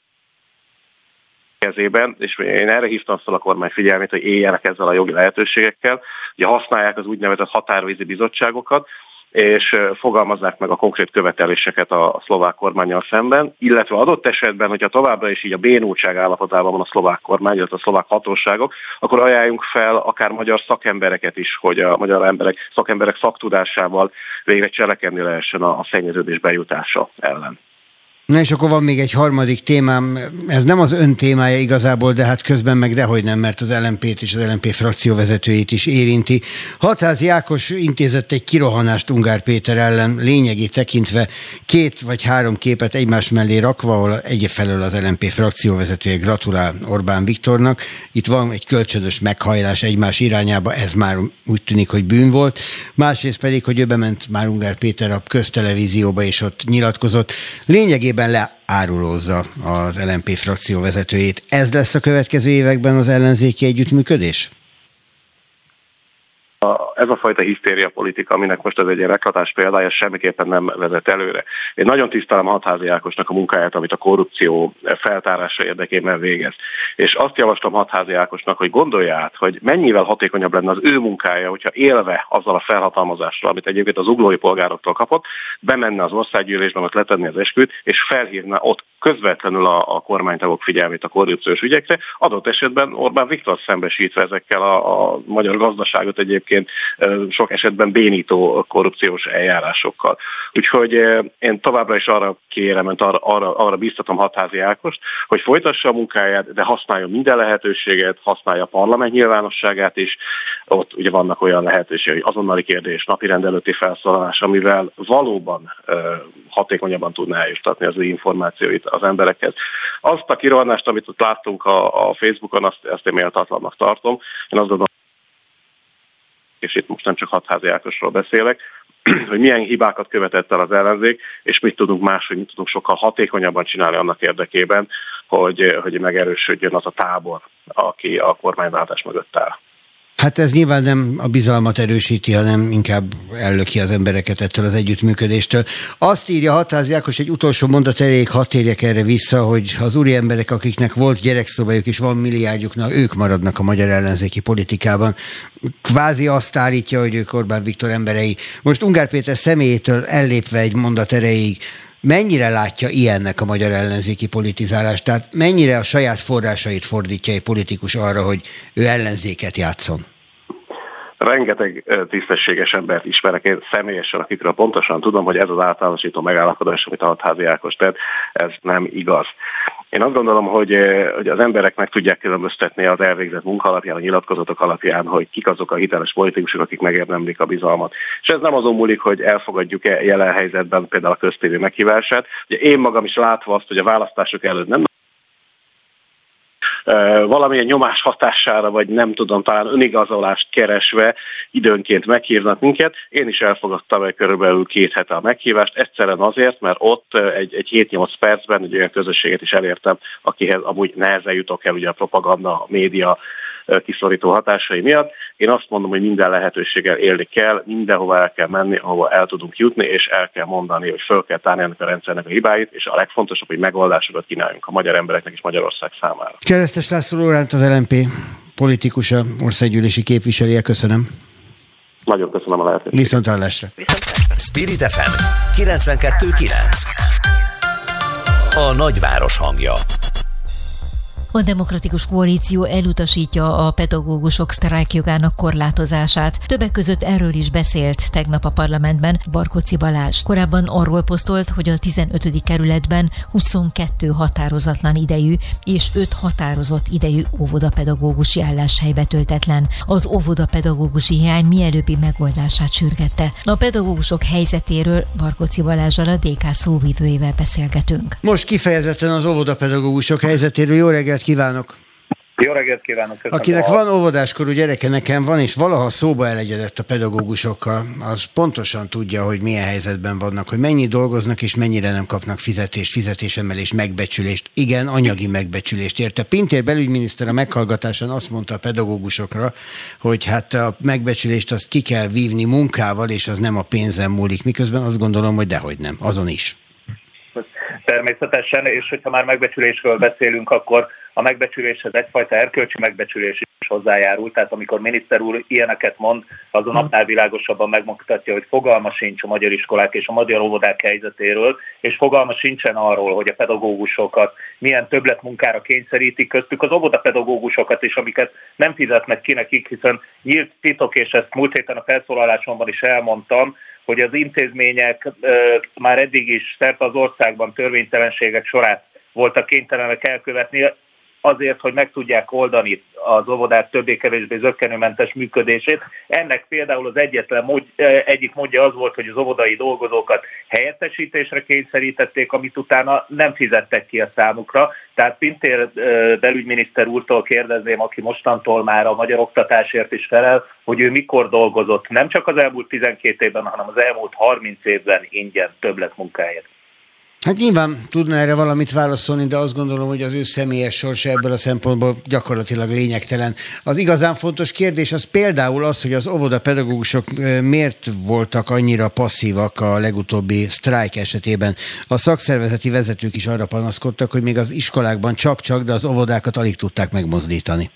kezében, és én erre hívtam fel a kormány figyelmét, hogy éljenek ezzel a jogi lehetőségekkel, hogy használják az úgynevezett határvízi bizottságokat, és fogalmazzák meg a konkrét követeléseket a szlovák kormányjal szemben, illetve adott esetben, hogyha továbbra is így a bénultság állapotában van a szlovák kormány, illetve a szlovák hatóságok, akkor ajánljunk fel akár magyar szakembereket is, hogy a magyar emberek, szakemberek szaktudásával végre cselekedni lehessen a, a szennyeződés bejutása ellen. Na és akkor van még egy harmadik témám, ez nem az ön témája igazából, de hát közben meg dehogy nem, mert az LMP-t és az LMP frakció vezetőjét is érinti. Hatázi Ákos intézett egy kirohanást Ungár Péter ellen, lényegi tekintve két vagy három képet egymás mellé rakva, ahol egyfelől az LMP frakció vezetője gratulál Orbán Viktornak. Itt van egy kölcsönös meghajlás egymás irányába, ez már úgy tűnik, hogy bűn volt. Másrészt pedig, hogy ő bement már Ungár Péter a köztelevízióba, és ott nyilatkozott. Lényegében lényegében leárulózza az LNP frakció vezetőjét. Ez lesz a következő években az ellenzéki együttműködés? Ez a fajta hisztéria politika, aminek most ez egy reklatás példája, semmiképpen nem vezet előre. Én nagyon tisztelem Hatházi Ákosnak a munkáját, amit a korrupció feltárása érdekében végez. És azt javaslom Hatházi Ákosnak, hogy gondolja át, hogy mennyivel hatékonyabb lenne az ő munkája, hogyha élve azzal a felhatalmazással, amit egyébként az uglói polgároktól kapott, bemenne az országgyűlésben, ott letenni az esküt, és felhívna ott közvetlenül a, a kormánytagok figyelmét a korrupciós ügyekre, adott esetben Orbán Viktor szembesítve ezekkel a, a magyar gazdaságot egyébként sok esetben bénító korrupciós eljárásokkal. Úgyhogy én továbbra is arra kérem, arra, arra, arra biztatom Hatházi Ákost, hogy folytassa a munkáját, de használjon minden lehetőséget, használja a parlament nyilvánosságát is. Ott ugye vannak olyan lehetőségek, hogy azonnali kérdés, napi rendelőti felszólalás, amivel valóban hatékonyabban tudná eljuttatni az ő információit az emberekhez. Azt a kirohanást, amit ott láttunk a, a Facebookon, azt, ezt én méltatlannak tartom. Én azt gondolom, és itt most nem csak hatházi Ákosról beszélek, [clears throat] hogy milyen hibákat követett el az ellenzék, és mit tudunk máshogy, mit tudunk sokkal hatékonyabban csinálni annak érdekében, hogy, hogy megerősödjön az a tábor, aki a kormányváltás mögött áll. Hát ez nyilván nem a bizalmat erősíti, hanem inkább ellöki az embereket ettől az együttműködéstől. Azt írja Hatázi Ákos, egy utolsó mondat elég, hat térjek erre vissza, hogy az úri emberek, akiknek volt gyerekszobájuk és van milliárdjuknak, ők maradnak a magyar ellenzéki politikában. Kvázi azt állítja, hogy ők Orbán Viktor emberei. Most Ungár Péter személyétől ellépve egy mondat erejéig, mennyire látja ilyennek a magyar ellenzéki politizálást? Tehát mennyire a saját forrásait fordítja egy politikus arra, hogy ő ellenzéket játszon? Rengeteg tisztességes embert ismerek én személyesen, akikről pontosan tudom, hogy ez az általánosító megállapodás, amit a hatházi Ákos tett, ez nem igaz. Én azt gondolom, hogy, hogy az emberek meg tudják különböztetni az elvégzett munka alapján, a nyilatkozatok alapján, hogy kik azok a hiteles politikusok, akik megérdemlik a bizalmat. És ez nem azon múlik, hogy elfogadjuk-e jelen helyzetben például a köztévé meghívását. Ugye én magam is látva azt, hogy a választások előtt nem valamilyen nyomás hatására, vagy nem tudom, talán önigazolást keresve időnként meghívnak minket. Én is elfogadtam egy körülbelül két hete a meghívást, egyszerűen azért, mert ott egy, egy 7-8 percben egy olyan közösséget is elértem, akihez amúgy nehezen jutok el ugye a propaganda, a média, kiszorító hatásai miatt. Én azt mondom, hogy minden lehetőséggel élni kell, mindenhova el kell menni, ahova el tudunk jutni, és el kell mondani, hogy föl kell tárni ennek a rendszernek a hibáit, és a legfontosabb, hogy megoldásokat kínáljunk a magyar embereknek és Magyarország számára. Keresztes László Lóránt az LNP politikusa, országgyűlési képviselője, köszönöm. Nagyon köszönöm a lehetőséget. Viszont hallásra. Spirit FM 92.9 A nagyváros hangja a Demokratikus Koalíció elutasítja a pedagógusok sztrájkjogának korlátozását. Többek között erről is beszélt tegnap a parlamentben Barkoci Balázs. Korábban arról posztolt, hogy a 15. kerületben 22 határozatlan idejű és 5 határozott idejű óvodapedagógusi álláshely betöltetlen. Az óvodapedagógusi hiány mielőbbi megoldását sürgette. A pedagógusok helyzetéről Barkoci Balázsal a DK szóvivőjével beszélgetünk. Most kifejezetten az óvodapedagógusok helyzetéről. Jó reggelt kívánok! Jó reggelt kívánok! Köszönöm. Akinek van óvodáskorú gyereke, nekem van, és valaha szóba elegyedett a pedagógusokkal, az pontosan tudja, hogy milyen helyzetben vannak, hogy mennyi dolgoznak, és mennyire nem kapnak fizetést, fizetésemelést, megbecsülést. Igen, anyagi megbecsülést érte. Pintér belügyminiszter a meghallgatásán azt mondta a pedagógusokra, hogy hát a megbecsülést azt ki kell vívni munkával, és az nem a pénzen múlik. Miközben azt gondolom, hogy dehogy nem, azon is természetesen, és hogyha már megbecsülésről beszélünk, akkor a megbecsüléshez egyfajta erkölcsi megbecsülés is hozzájárul, tehát amikor miniszter úr ilyeneket mond, azon mhm. napnál világosabban megmutatja, hogy fogalma sincs a magyar iskolák és a magyar óvodák helyzetéről, és fogalma sincsen arról, hogy a pedagógusokat milyen többletmunkára kényszerítik köztük az óvodapedagógusokat is, amiket nem fizetnek ki nekik, hiszen nyílt titok, és ezt múlt héten a felszólalásomban is elmondtam, hogy az intézmények már eddig is szerte az országban törvénytelenségek sorát voltak kénytelenek elkövetni, azért, hogy meg tudják oldani az óvodák többé-kevésbé zöggenőmentes működését. Ennek például az egyetlen mód, egyik módja az volt, hogy az óvodai dolgozókat helyettesítésre kényszerítették, amit utána nem fizettek ki a számukra. Tehát Pintér belügyminiszter úrtól kérdezném, aki mostantól már a magyar oktatásért is felel, hogy ő mikor dolgozott, nem csak az elmúlt 12 évben, hanem az elmúlt 30 évben ingyen többletmunkáért. Hát nyilván tudna erre valamit válaszolni, de azt gondolom, hogy az ő személyes sorsa ebből a szempontból gyakorlatilag lényegtelen. Az igazán fontos kérdés az például az, hogy az óvodapedagógusok miért voltak annyira passzívak a legutóbbi sztrájk esetében. A szakszervezeti vezetők is arra panaszkodtak, hogy még az iskolákban csak-csak, de az óvodákat alig tudták megmozdítani.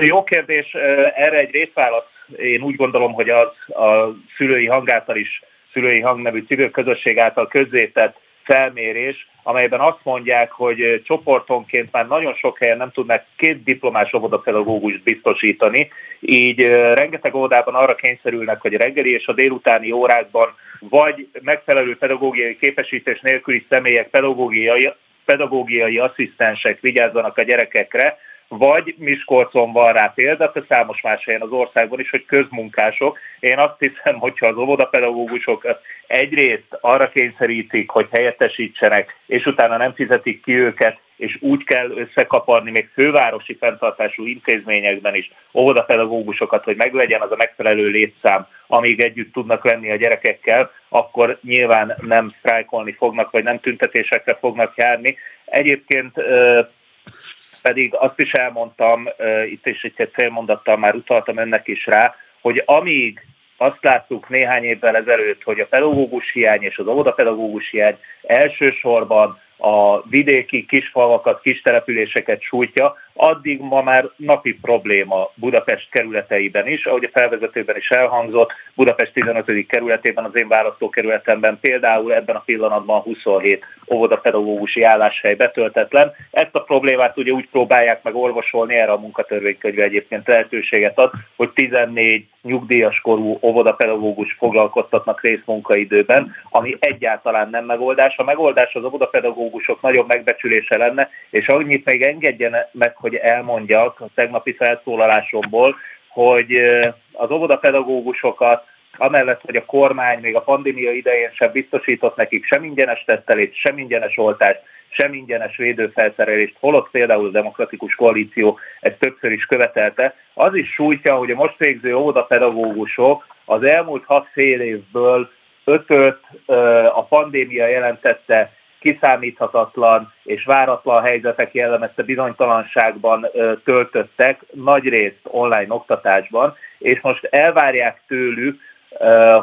Jó kérdés, erre egy részválasz. Én úgy gondolom, hogy az a szülői hangáltal is szülői hang nevű civil közösség által közzétett felmérés, amelyben azt mondják, hogy csoportonként már nagyon sok helyen nem tudnak két diplomás óvodapedagógust biztosítani, így rengeteg óvodában arra kényszerülnek, hogy reggeli és a délutáni órákban vagy megfelelő pedagógiai képesítés nélküli személyek, pedagógiai, pedagógiai asszisztensek vigyázzanak a gyerekekre, vagy Miskolcon van rá példa, de számos más helyen az országban is, hogy közmunkások. Én azt hiszem, hogyha az óvodapedagógusok egyrészt arra kényszerítik, hogy helyettesítsenek, és utána nem fizetik ki őket, és úgy kell összekaparni még fővárosi fenntartású intézményekben is óvodapedagógusokat, hogy meglegyen az a megfelelő létszám, amíg együtt tudnak lenni a gyerekekkel, akkor nyilván nem sztrájkolni fognak, vagy nem tüntetésekre fognak járni. Egyébként pedig azt is elmondtam, itt is egy célmondattal már utaltam önnek is rá, hogy amíg azt láttuk néhány évvel ezelőtt, hogy a pedagógus hiány és az óvodapedagógus hiány elsősorban a vidéki kisfalvakat, kis településeket sújtja, addig ma már napi probléma Budapest kerületeiben is, ahogy a felvezetőben is elhangzott, Budapest 15. kerületében, az én választókerületemben például ebben a pillanatban 27 óvodapedagógusi álláshely betöltetlen. Ezt a problémát ugye úgy próbálják meg orvosolni, erre a munkatörvénykönyve egyébként lehetőséget ad, hogy 14 nyugdíjas korú óvodapedagógus foglalkoztatnak részmunkaidőben, ami egyáltalán nem megoldás. A megoldás az óvodapedagógusok nagyobb megbecsülése lenne, és annyit még engedjen meg, hogy elmondjak a tegnapi felszólalásomból, hogy az óvodapedagógusokat amellett, hogy a kormány még a pandémia idején sem biztosított nekik sem ingyenes tesztelést, sem ingyenes oltást, sem ingyenes védőfelszerelést, holott például a Demokratikus Koalíció ezt többször is követelte, az is sújtja, hogy a most végző óvodapedagógusok az elmúlt hat fél évből ötöt a pandémia jelentette kiszámíthatatlan és váratlan helyzetek jellemezte bizonytalanságban töltöttek, nagy részt online oktatásban, és most elvárják tőlük,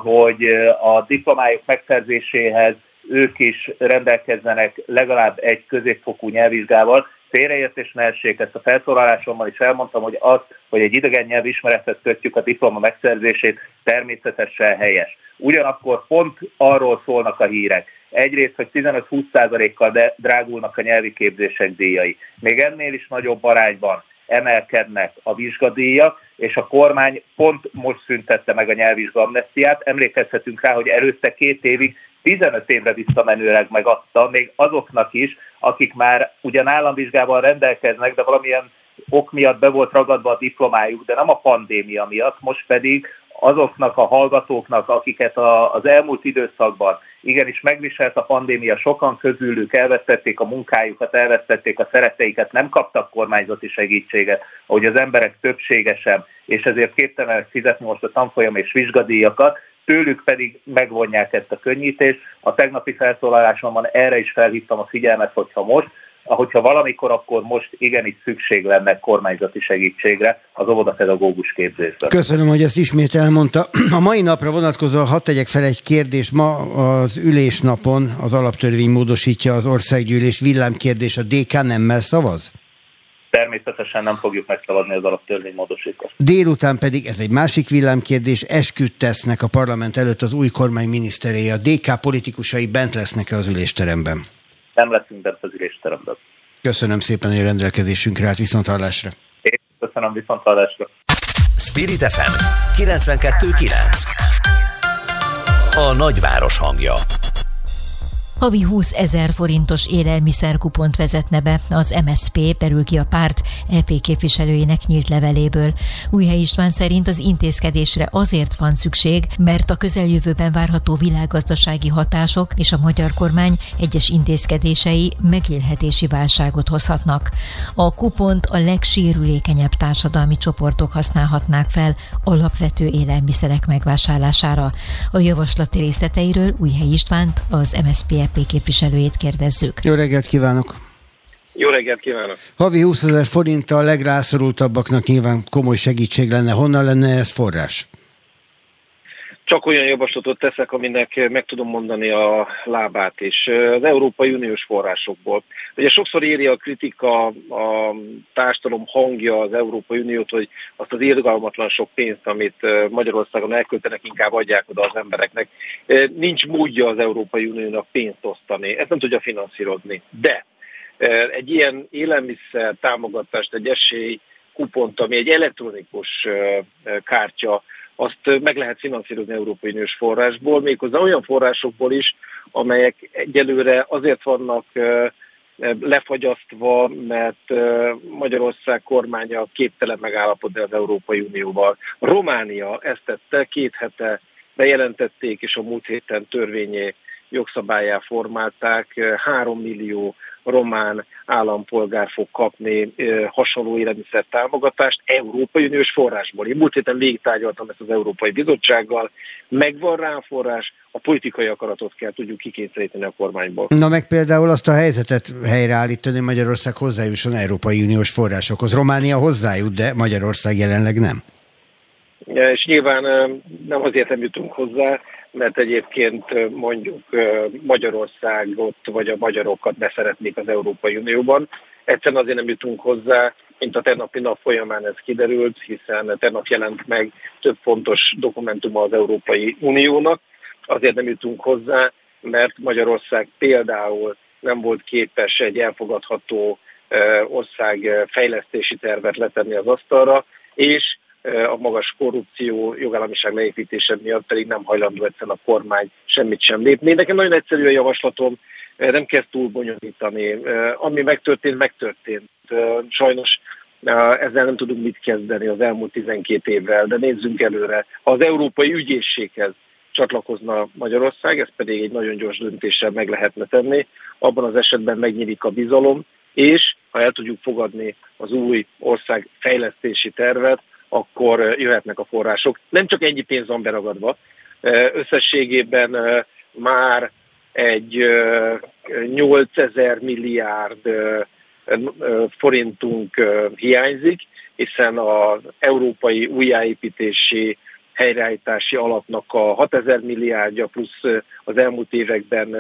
hogy a diplomájuk megszerzéséhez ők is rendelkezzenek legalább egy középfokú nyelvvizsgával. Félreértés ne essék, ezt a felszólalásommal is elmondtam, hogy az, hogy egy idegen nyelvismerethez kötjük a diploma megszerzését, természetesen helyes. Ugyanakkor pont arról szólnak a hírek, egyrészt, hogy 15-20%-kal drágulnak a nyelvi képzések díjai. Még ennél is nagyobb arányban emelkednek a vizsgadíjak, és a kormány pont most szüntette meg a nyelvvizsga amnestiát. Emlékezhetünk rá, hogy előtte két évig 15 évre visszamenőleg megadta, még azoknak is, akik már ugyan államvizsgával rendelkeznek, de valamilyen ok miatt be volt ragadva a diplomájuk, de nem a pandémia miatt, most pedig azoknak a hallgatóknak, akiket az elmúlt időszakban igenis megviselt a pandémia, sokan közülük elvesztették a munkájukat, elvesztették a szeretteiket, nem kaptak kormányzati segítséget, ahogy az emberek többsége sem, és ezért képtelenek fizetni most a tanfolyam és vizsgadíjakat, tőlük pedig megvonják ezt a könnyítést. A tegnapi felszólalásomban erre is felhívtam a figyelmet, hogyha most ahogyha valamikor, akkor most igenis szükség lenne kormányzati segítségre az óvodapedagógus képzésben. Köszönöm, hogy ezt ismét elmondta. A mai napra vonatkozó, hadd tegyek fel egy kérdést. Ma az ülésnapon az alaptörvény módosítja az országgyűlés villámkérdés. A DK nemmel szavaz? Természetesen nem fogjuk megszavazni az alaptörvény módosítást. Délután pedig, ez egy másik villámkérdés, esküdt tesznek a parlament előtt az új kormány miniszterei. A DK politikusai bent lesznek-e az ülésteremben? Nem leszünk bent az ülésteremben. Köszönöm szépen, hogy a rendelkezésünkre állt viszonthallásra. Én köszönöm viszonthallásra. Spirit FM 92.9 A nagyváros hangja Havi 20 ezer forintos élelmiszerkupont vezetne be az MSP, terül ki a párt EP képviselőjének nyílt leveléből. Újhely István szerint az intézkedésre azért van szükség, mert a közeljövőben várható világgazdasági hatások és a magyar kormány egyes intézkedései megélhetési válságot hozhatnak. A kupont a legsérülékenyebb társadalmi csoportok használhatnák fel alapvető élelmiszerek megvásárlására. A javaslati részleteiről Újhely Istvánt, az MSZP-EP képviselőjét kérdezzük. Jó reggelt kívánok! Jó reggelt kívánok! Havi 20 ezer forint a legrászorultabbaknak nyilván komoly segítség lenne. Honnan lenne ez forrás? Csak olyan javaslatot teszek, aminek meg tudom mondani a lábát is. Az Európai Uniós forrásokból. Ugye sokszor írja a kritika, a társadalom hangja az Európai Uniót, hogy azt az irgalmatlan sok pénzt, amit Magyarországon elköltenek, inkább adják oda az embereknek. Nincs módja az Európai Uniónak pénzt osztani. Ezt nem tudja finanszírozni. De egy ilyen élelmiszer támogatást, egy esély kupont, ami egy elektronikus kártya, azt meg lehet finanszírozni Európai Uniós forrásból, méghozzá olyan forrásokból is, amelyek egyelőre azért vannak lefagyasztva, mert Magyarország kormánya képtelen megállapodni az Európai Unióval. Románia ezt tette, két hete bejelentették, és a múlt héten törvényé jogszabályá formálták. Három millió román állampolgár fog kapni hasonló élelmiszer támogatást Európai Uniós forrásból. Én múlt héten végig tárgyaltam ezt az Európai Bizottsággal, megvan rá a forrás, a politikai akaratot kell tudjuk kikényszeríteni a kormányból. Na meg például azt a helyzetet helyreállítani, Magyarország hozzájusson Európai Uniós forrásokhoz. Románia hozzájut, de Magyarország jelenleg nem. És nyilván nem azért nem jutunk hozzá, mert egyébként mondjuk Magyarországot vagy a magyarokat beszeretnék az Európai Unióban. Egyszerűen azért nem jutunk hozzá, mint a tegnapi nap folyamán ez kiderült, hiszen tegnap jelent meg több fontos dokumentuma az Európai Uniónak. Azért nem jutunk hozzá, mert Magyarország például nem volt képes egy elfogadható ország fejlesztési tervet letenni az asztalra, és a magas korrupció, jogállamiság leépítése miatt pedig nem hajlandó egyszerűen a kormány semmit sem lépni. Nekem nagyon egyszerű a javaslatom, nem kell túl bonyolítani. Ami megtörtént, megtörtént. Sajnos ezzel nem tudunk mit kezdeni az elmúlt 12 évvel, de nézzünk előre. Ha az Európai Ügyészséghez csatlakozna Magyarország, ez pedig egy nagyon gyors döntéssel meg lehetne tenni, abban az esetben megnyílik a bizalom, és ha el tudjuk fogadni az új ország fejlesztési tervet, akkor jöhetnek a források. Nem csak ennyi pénz van beragadva, összességében már egy 8000 milliárd forintunk hiányzik, hiszen az európai újjáépítési helyreállítási alapnak a 6000 milliárdja plusz az elmúlt években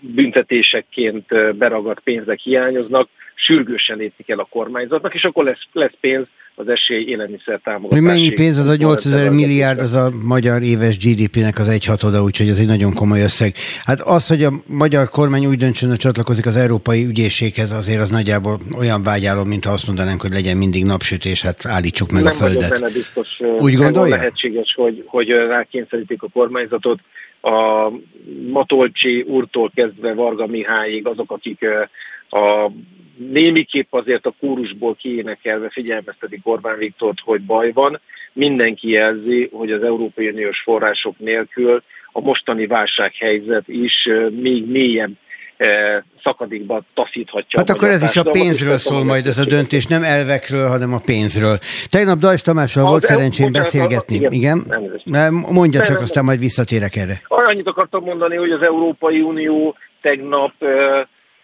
büntetésekként beragadt pénzek hiányoznak, sürgősen lépni kell a kormányzatnak, és akkor lesz, lesz pénz az esély élelmiszer támogatási. Mennyi pénz az a 8000 milliárd, az a magyar éves GDP-nek az egyhatoda, úgyhogy ez egy nagyon komoly összeg. Hát az, hogy a magyar kormány úgy döntsön, hogy csatlakozik az Európai Ügyészséghez, azért az nagyjából olyan vágyálom, mint ha azt mondanánk, hogy legyen mindig napsütés, hát állítsuk meg Nem a földet. benne biztos, úgy gondolja? lehetséges, hogy, hogy rákényszerítik a kormányzatot. A Matolcsi úrtól kezdve Varga Mihályig azok, akik a némiképp azért a kórusból kiénekelve figyelmeztetik Orbán Viktort, hogy baj van. Mindenki jelzi, hogy az Európai Uniós források nélkül a mostani válsághelyzet is még mélyebb szakadékba taszíthatja. Hát akkor ez is a pénzről szól majd ez a döntés, nem elvekről, hanem a pénzről. Tegnap Dajs Tamással volt szerencsém beszélgetni. Igen, igen? Mondja csak, aztán majd visszatérek erre. Annyit akartam mondani, hogy az Európai Unió tegnap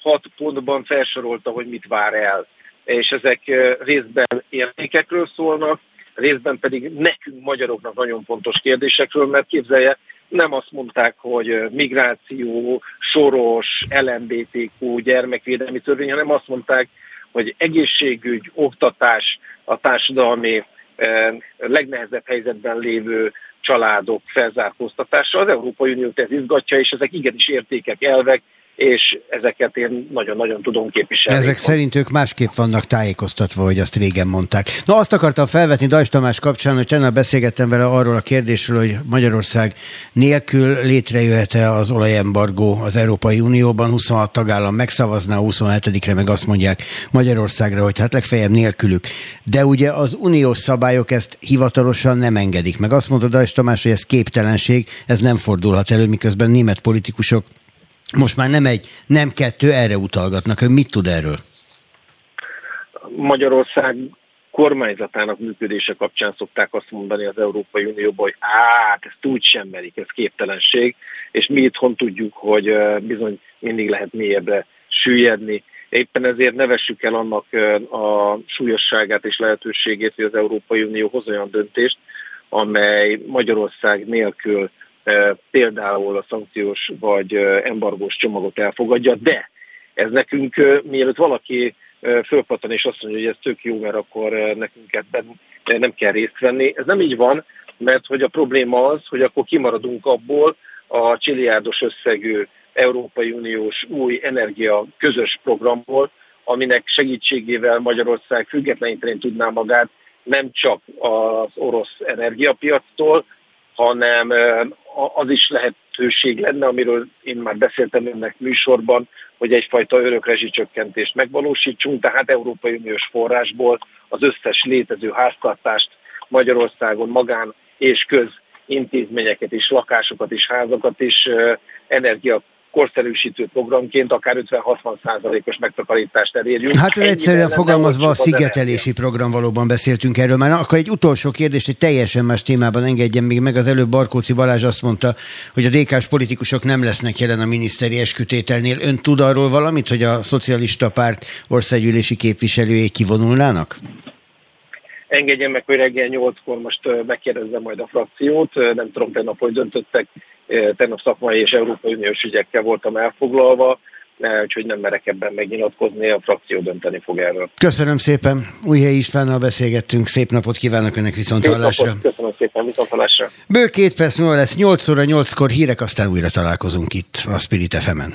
hat pontban felsorolta, hogy mit vár el. És ezek részben értékekről szólnak, részben pedig nekünk magyaroknak nagyon fontos kérdésekről, mert képzelje, nem azt mondták, hogy migráció, soros, LMBTQ, gyermekvédelmi törvény, hanem azt mondták, hogy egészségügy, oktatás, a társadalmi legnehezebb helyzetben lévő családok felzárkóztatása. Az Európai Uniót ez izgatja, és ezek igenis értékek, elvek, és ezeket én nagyon-nagyon tudom képviselni. Ezek szerint ők másképp vannak tájékoztatva, hogy azt régen mondták. No, azt akartam felvetni Dajs Tamás kapcsán, hogy tegnap beszélgettem vele arról a kérdésről, hogy Magyarország nélkül létrejöhet-e az olajembargó az Európai Unióban. 26 tagállam megszavazná, 27-re meg azt mondják Magyarországra, hogy hát legfeljebb nélkülük. De ugye az uniós szabályok ezt hivatalosan nem engedik meg. Azt mondta Dajs Tamás, hogy ez képtelenség, ez nem fordulhat elő, miközben német politikusok most már nem egy, nem kettő, erre utalgatnak. Ön mit tud erről? Magyarország kormányzatának működése kapcsán szokták azt mondani az Európai Unióban, hogy hát ezt úgy sem merik, ez képtelenség, és mi itthon tudjuk, hogy bizony mindig lehet mélyebbre süllyedni. Éppen ezért nevessük el annak a súlyosságát és lehetőségét, hogy az Európai Unió hoz olyan döntést, amely Magyarország nélkül például a szankciós vagy embargós csomagot elfogadja, de ez nekünk, mielőtt valaki fölpattan és azt mondja, hogy ez tök jó, mert akkor nekünk ebben nem kell részt venni. Ez nem így van, mert hogy a probléma az, hogy akkor kimaradunk abból a csilliárdos összegű Európai Uniós új energia közös programból, aminek segítségével Magyarország függetleníteni tudná magát nem csak az orosz energiapiactól, hanem az is lehetőség lenne, amiről én már beszéltem önnek műsorban, hogy egyfajta örök rezsicsökkentést megvalósítsunk, tehát Európai Uniós forrásból az összes létező háztartást Magyarországon magán és köz intézményeket is, lakásokat is, házakat is energia korszerűsítő programként akár 50-60 százalékos megtakarítást elérjünk. Hát egyszerűen fogalmazva a szigetelési program valóban beszéltünk erről. Már akkor egy utolsó kérdés, egy teljesen más témában engedjen még meg. Az előbb Barkóci Balázs azt mondta, hogy a dk politikusok nem lesznek jelen a miniszteri eskütételnél. Ön tud arról valamit, hogy a szocialista párt országgyűlési képviselői kivonulnának? Engedjen meg, hogy reggel 8-kor most megkérdezzem majd a frakciót. Nem tudom, tegnap, hogy döntöttek tegnap szakmai és Európai Uniós ügyekkel voltam elfoglalva, úgyhogy nem merek ebben megnyilatkozni, a frakció dönteni fog erről. Köszönöm szépen, Újhelyi Istvánnal beszélgettünk, szép napot kívánok Önnek viszont hallásra. Köszönöm szépen, viszont hallásra. Bő két perc múlva lesz 8 óra 8-kor hírek, aztán újra találkozunk itt a Spirit fm -en.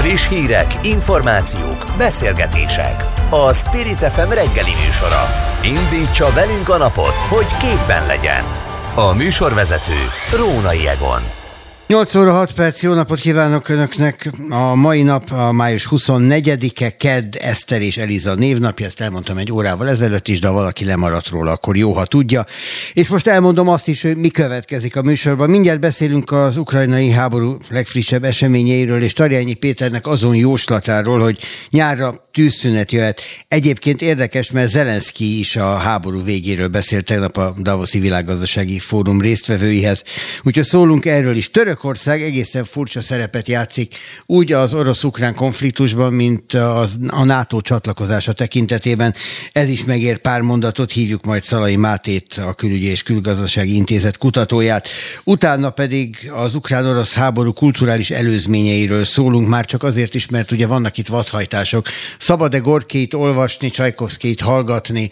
Friss hírek, információk, beszélgetések. A Spirit FM reggeli műsora. Indítsa velünk a napot, hogy képben legyen. A műsorvezető Rónai Egon. 8 óra 6 perc, jó napot kívánok Önöknek! A mai nap a május 24-e, Kedd, Eszter és Eliza névnapja, ezt elmondtam egy órával ezelőtt is, de ha valaki lemaradt róla, akkor jó, ha tudja. És most elmondom azt is, hogy mi következik a műsorban. Mindjárt beszélünk az ukrajnai háború legfrissebb eseményeiről, és Tarjányi Péternek azon jóslatáról, hogy nyárra tűzszünet jöhet. Egyébként érdekes, mert Zelenszky is a háború végéről beszélt tegnap a Davoszi Világgazdasági Fórum résztvevőihez. Úgyhogy szólunk erről is. Török Törökország egészen furcsa szerepet játszik úgy az orosz-ukrán konfliktusban, mint az, a NATO csatlakozása tekintetében. Ez is megér pár mondatot, hívjuk majd Szalai Mátét, a Külügyi és Külgazdasági Intézet kutatóját. Utána pedig az ukrán-orosz háború kulturális előzményeiről szólunk, már csak azért is, mert ugye vannak itt vadhajtások. Szabad-e Gorkét olvasni, Csajkovszkét hallgatni,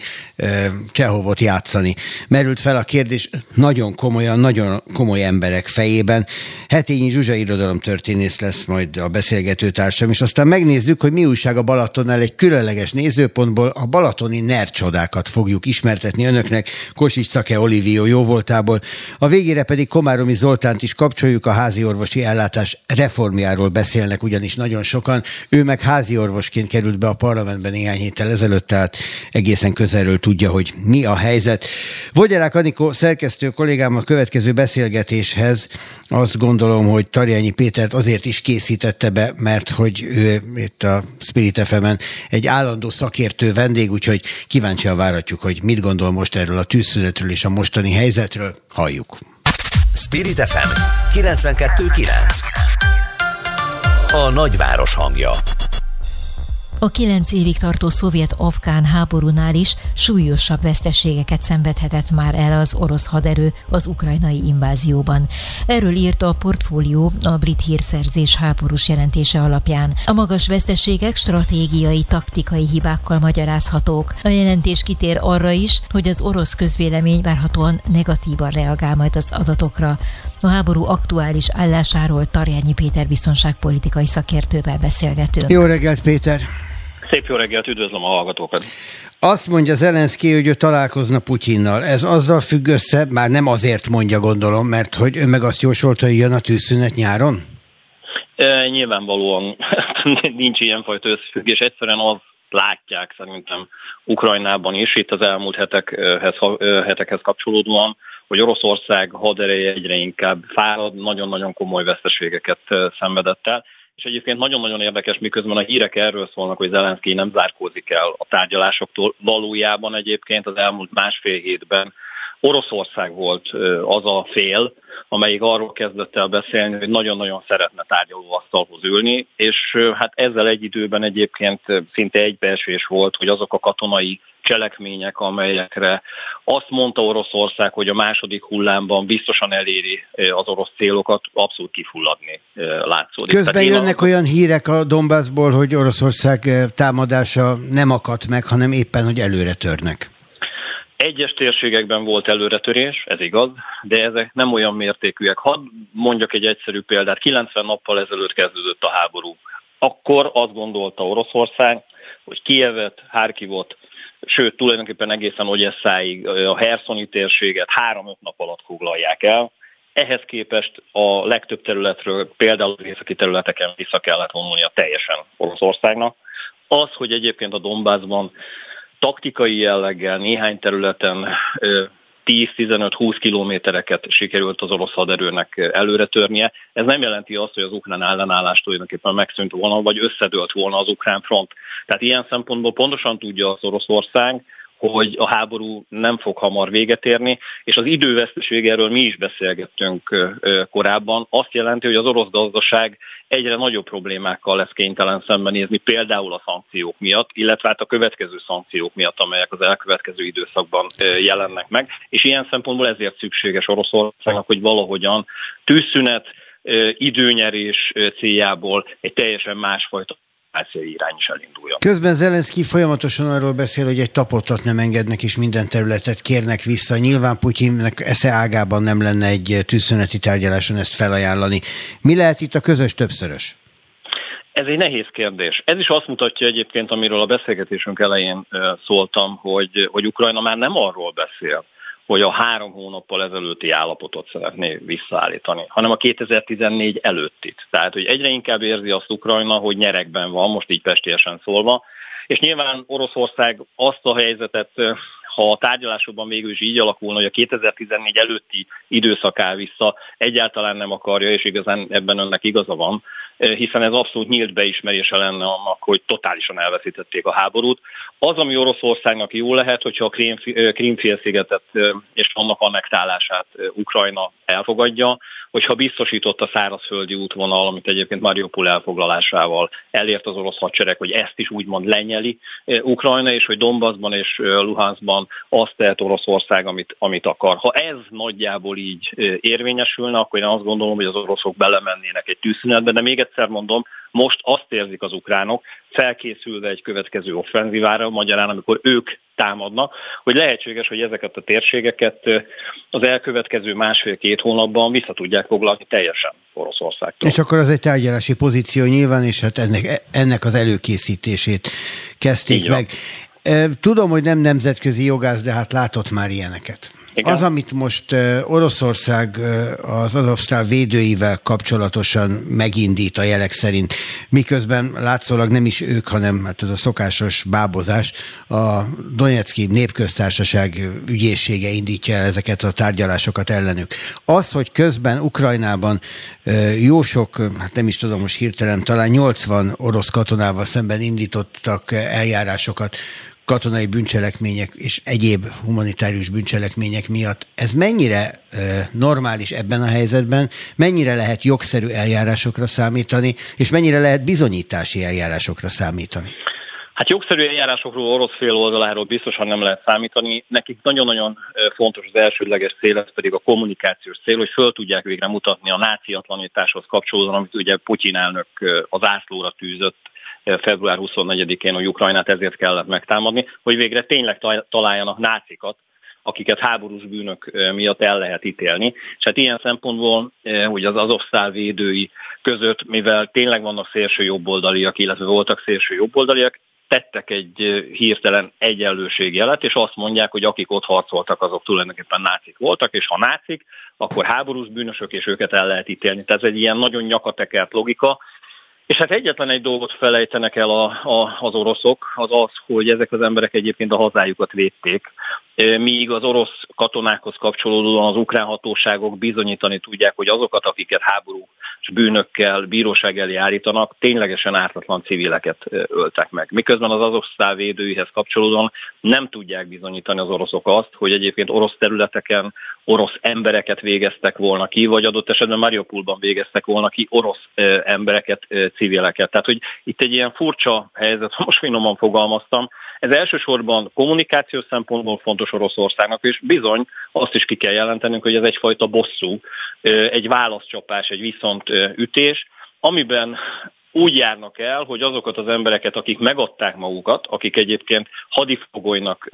Csehovot játszani? Merült fel a kérdés nagyon komolyan, nagyon komoly emberek fejében. Hetényi Zsuzsa történész lesz majd a beszélgető társam, és aztán megnézzük, hogy mi újság a Balatonnál egy különleges nézőpontból a balatoni nerdcsodákat fogjuk ismertetni önöknek, Kosics Szake Olivio jóvoltából. A végére pedig Komáromi Zoltánt is kapcsoljuk, a házi orvosi ellátás reformjáról beszélnek, ugyanis nagyon sokan. Ő meg házi orvosként került be a parlamentben néhány héttel ezelőtt, tehát egészen közelről tudja, hogy mi a helyzet. Vogyarák Anikó szerkesztő kollégám a következő beszélgetéshez azt gondolom, hogy Tarjányi Pétert azért is készítette be, mert hogy ő itt a Spirit fm egy állandó szakértő vendég, úgyhogy kíváncsian váratjuk, hogy mit gondol most erről a tűzszünetről és a mostani helyzetről. Halljuk. Spirit FM 92.9 A nagyváros hangja A kilenc évig tartó szovjet-afgán háborúnál is súlyosabb veszteségeket szenvedhetett már el az orosz haderő az ukrajnai invázióban. Erről írt a portfólió a brit hírszerzés háborús jelentése alapján. A magas veszteségek stratégiai, taktikai hibákkal magyarázhatók. A jelentés kitér arra is, hogy az orosz közvélemény várhatóan negatívan reagál majd az adatokra. A háború aktuális állásáról Tarjányi Péter biztonságpolitikai szakértővel beszélgetünk. Jó reggelt, Péter! Szép jó reggelt, üdvözlöm a hallgatókat! Azt mondja Zelenszky, hogy ő találkozna Putyinnal. Ez azzal függ össze, már nem azért mondja, gondolom, mert hogy ő meg azt jósolta, hogy jön a tűzszünet nyáron? E, nyilvánvalóan [laughs] nincs ilyenfajta összefüggés. Egyszerűen az látják szerintem Ukrajnában is, itt az elmúlt hetekhez, hetekhez kapcsolódóan, hogy Oroszország hadereje egyre inkább fárad, nagyon-nagyon komoly veszteségeket szenvedett el. És egyébként nagyon-nagyon érdekes, miközben a hírek erről szólnak, hogy Zelenszky nem zárkózik el a tárgyalásoktól. Valójában egyébként az elmúlt másfél hétben Oroszország volt az a fél, amelyik arról kezdett el beszélni, hogy nagyon-nagyon szeretne tárgyalóasztalhoz ülni, és hát ezzel egy időben egyébként szinte egybeesés volt, hogy azok a katonai cselekmények, amelyekre azt mondta Oroszország, hogy a második hullámban biztosan eléri az orosz célokat, abszolút kifulladni látszódik. Közben Tehát jönnek a... olyan hírek a Donbassból, hogy Oroszország támadása nem akadt meg, hanem éppen, hogy előre törnek. Egyes térségekben volt előretörés, ez igaz, de ezek nem olyan mértékűek. Hadd mondjak egy egyszerű példát. 90 nappal ezelőtt kezdődött a háború. Akkor azt gondolta Oroszország, hogy Kievet, Harkivot, sőt tulajdonképpen egészen Ogyesszáig a Herszoni térséget három-öt nap alatt foglalják el. Ehhez képest a legtöbb területről, például az északi területeken vissza kellett vonulnia teljesen Oroszországnak. Az, hogy egyébként a Dombászban taktikai jelleggel néhány területen 10-15-20 kilométereket sikerült az orosz haderőnek előre törnie. Ez nem jelenti azt, hogy az ukrán ellenállás tulajdonképpen megszűnt volna, vagy összedőlt volna az ukrán front. Tehát ilyen szempontból pontosan tudja az Oroszország, hogy a háború nem fog hamar véget érni, és az időveszteség erről mi is beszélgettünk korábban, azt jelenti, hogy az orosz gazdaság egyre nagyobb problémákkal lesz kénytelen szembenézni, például a szankciók miatt, illetve hát a következő szankciók miatt, amelyek az elkövetkező időszakban jelennek meg, és ilyen szempontból ezért szükséges Oroszországnak, hogy valahogyan tűzszünet, időnyerés céljából egy teljesen másfajta irány is elinduljon. Közben Zelenszky folyamatosan arról beszél, hogy egy tapotat nem engednek, és minden területet kérnek vissza. Nyilván Putyinnek esze ágában nem lenne egy tűzszüneti tárgyaláson ezt felajánlani. Mi lehet itt a közös többszörös? Ez egy nehéz kérdés. Ez is azt mutatja egyébként, amiről a beszélgetésünk elején szóltam, hogy, hogy Ukrajna már nem arról beszél, hogy a három hónappal ezelőtti állapotot szeretné visszaállítani, hanem a 2014 előttit. Tehát, hogy egyre inkább érzi azt Ukrajna, hogy nyerekben van, most így pestésen szólva, és nyilván Oroszország azt a helyzetet, ha a tárgyalásokban végül is így alakulna, hogy a 2014 előtti időszaká vissza egyáltalán nem akarja, és igazán ebben önnek igaza van, hiszen ez abszolút nyílt beismerése lenne annak, hogy totálisan elveszítették a háborút. Az, ami Oroszországnak jó lehet, hogyha a Krímfélszigetet és annak annektálását Ukrajna elfogadja, hogyha biztosított a szárazföldi útvonal, amit egyébként Mariupol elfoglalásával elért az orosz hadsereg, hogy ezt is úgymond lenyeli Ukrajna, és hogy Donbassban és Luhanskban azt tehet Oroszország, amit, amit akar. Ha ez nagyjából így érvényesülne, akkor én azt gondolom, hogy az oroszok belemennének egy tűzszünetbe, de még egyszer mondom, most azt érzik az ukránok, felkészülve egy következő offenzívára, magyarán amikor ők támadnak, hogy lehetséges, hogy ezeket a térségeket az elkövetkező másfél-két hónapban vissza tudják foglalni teljesen Oroszországtól. És akkor az egy tárgyalási pozíció nyilván, és hát ennek, ennek az előkészítését kezdték Így meg. Van. Tudom, hogy nem nemzetközi jogász, de hát látott már ilyeneket. Igen. Az, amit most Oroszország az Azovsztál védőivel kapcsolatosan megindít a jelek szerint, miközben látszólag nem is ők, hanem hát ez a szokásos bábozás, a Donetszki Népköztársaság ügyészsége indítja el ezeket a tárgyalásokat ellenük. Az, hogy közben Ukrajnában jó sok, hát nem is tudom most hirtelen, talán 80 orosz katonával szemben indítottak eljárásokat, katonai bűncselekmények és egyéb humanitárius bűncselekmények miatt. Ez mennyire normális ebben a helyzetben, mennyire lehet jogszerű eljárásokra számítani, és mennyire lehet bizonyítási eljárásokra számítani? Hát jogszerű eljárásokról orosz fél oldaláról biztosan nem lehet számítani. Nekik nagyon-nagyon fontos az elsődleges cél, ez pedig a kommunikációs cél, hogy föl tudják végre mutatni a náciatlanításhoz kapcsolódóan, amit ugye Putyin elnök az ászlóra tűzött február 24-én, hogy Ukrajnát ezért kellett megtámadni, hogy végre tényleg találjanak nácikat, akiket háborús bűnök miatt el lehet ítélni. És hát ilyen szempontból, hogy az Azovsztál védői között, mivel tényleg vannak szélső jobboldaliak, illetve voltak szélső jobboldaliak, tettek egy hirtelen egyenlőségjelet, és azt mondják, hogy akik ott harcoltak, azok tulajdonképpen nácik voltak, és ha nácik, akkor háborús bűnösök, és őket el lehet ítélni. Tehát ez egy ilyen nagyon nyakatekert logika, és hát egyetlen egy dolgot felejtenek el a, a, az oroszok, az az, hogy ezek az emberek egyébként a hazájukat védték, míg az orosz katonákhoz kapcsolódóan az ukrán hatóságok bizonyítani tudják, hogy azokat, akiket háború bűnökkel bíróság elé állítanak, ténylegesen ártatlan civileket öltek meg. Miközben az azoksztál védőihez kapcsolódóan nem tudják bizonyítani az oroszok azt, hogy egyébként orosz területeken orosz embereket végeztek volna ki, vagy adott esetben Mariupolban végeztek volna ki orosz embereket, civileket. Tehát, hogy itt egy ilyen furcsa helyzet, [laughs] most finoman fogalmaztam, ez elsősorban kommunikációs szempontból fontos Oroszországnak, és bizony azt is ki kell jelentenünk, hogy ez egyfajta bosszú, egy válaszcsapás, egy viszont ütés, amiben úgy járnak el, hogy azokat az embereket, akik megadták magukat, akik egyébként hadifogolynak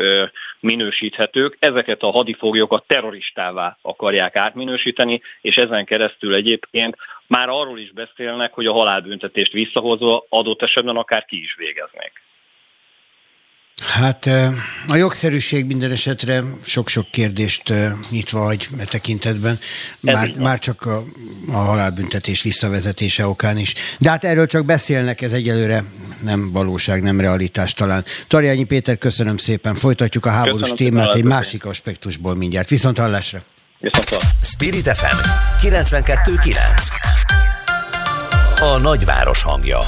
minősíthetők, ezeket a hadifoglyokat terroristává akarják átminősíteni, és ezen keresztül egyébként már arról is beszélnek, hogy a halálbüntetést visszahozva adott esetben akár ki is végeznék. Hát a jogszerűség minden esetre sok-sok kérdést nyitva hagy e tekintetben, már, már csak a, a halálbüntetés visszavezetése okán is. De hát erről csak beszélnek, ez egyelőre nem valóság, nem realitás talán. Tarjányi Péter, köszönöm szépen. Folytatjuk a háborús köszönöm témát egy másik aspektusból mindjárt. Viszont hallásra! Spirit FM 92.9 A nagyváros hangja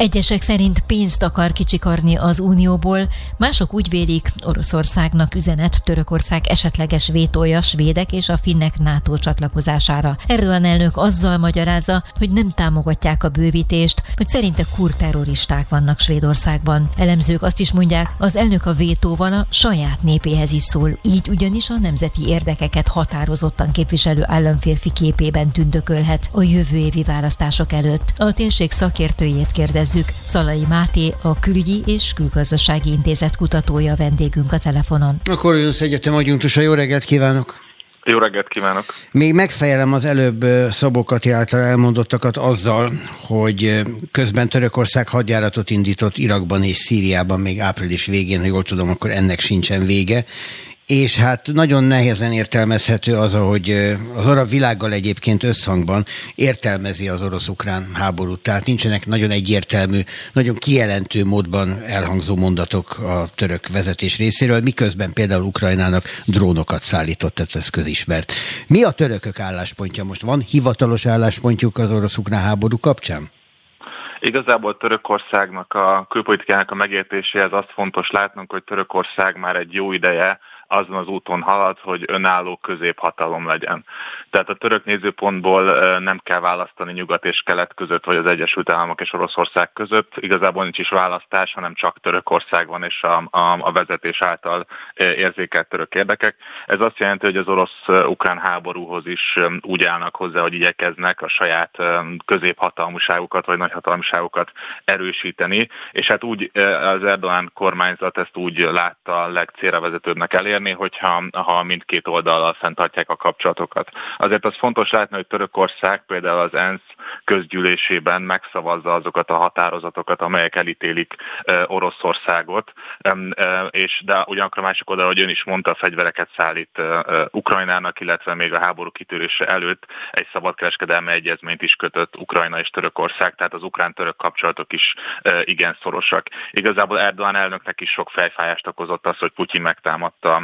Egyesek szerint pénzt akar kicsikarni az Unióból, mások úgy vélik, Oroszországnak üzenet Törökország esetleges vétója svédek és a finnek NATO csatlakozására. Erdogan elnök azzal magyarázza, hogy nem támogatják a bővítést, hogy szerinte kurterroristák vannak Svédországban. Elemzők azt is mondják, az elnök a vétóval a saját népéhez is szól, így ugyanis a nemzeti érdekeket határozottan képviselő államférfi képében tündökölhet a jövő évi választások előtt. A térség szakértőjét kérdez kérdezzük. Szalai Máté, a Külügyi és Külgazdasági Intézet kutatója vendégünk a telefonon. A Corvinus Egyetem adjunktusa, jó reggelt kívánok! Jó reggelt kívánok! Még megfejelem az előbb Szabokati által elmondottakat azzal, hogy közben Törökország hadjáratot indított Irakban és Szíriában még április végén, ha jól tudom, akkor ennek sincsen vége, és hát nagyon nehezen értelmezhető az, hogy az arab világgal egyébként összhangban értelmezi az orosz-ukrán háborút. Tehát nincsenek nagyon egyértelmű, nagyon kijelentő módban elhangzó mondatok a török vezetés részéről, miközben például Ukrajnának drónokat szállított, tehát ez közismert. Mi a törökök álláspontja most? Van hivatalos álláspontjuk az orosz-ukrán háború kapcsán? Igazából Törökországnak a külpolitikának a megértéséhez azt fontos látnunk, hogy Törökország már egy jó ideje azon az úton halad, hogy önálló középhatalom legyen. Tehát a török nézőpontból nem kell választani nyugat és kelet között, vagy az Egyesült Államok és Oroszország között. Igazából nincs is választás, hanem csak Törökország van, és a, a, a vezetés által érzékelt török érdekek. Ez azt jelenti, hogy az orosz-ukrán háborúhoz is úgy állnak hozzá, hogy igyekeznek a saját középhatalmuságukat vagy nagyhatalmuságukat erősíteni, és hát úgy az Erdogan kormányzat ezt úgy látta a legcélra vezetőbbnek elérni, elérni, hogyha ha mindkét oldallal fenntartják a kapcsolatokat. Azért az fontos látni, hogy Törökország például az ENSZ közgyűlésében megszavazza azokat a határozatokat, amelyek elítélik Oroszországot, és de ugyanakkor másik oldal, hogy ön is mondta, a fegyvereket szállít Ukrajnának, illetve még a háború kitörése előtt egy szabadkereskedelmi egyezményt is kötött Ukrajna és Törökország, tehát az ukrán-török kapcsolatok is igen szorosak. Igazából Erdogan elnöknek is sok fejfájást okozott az, hogy Putyin megtámadta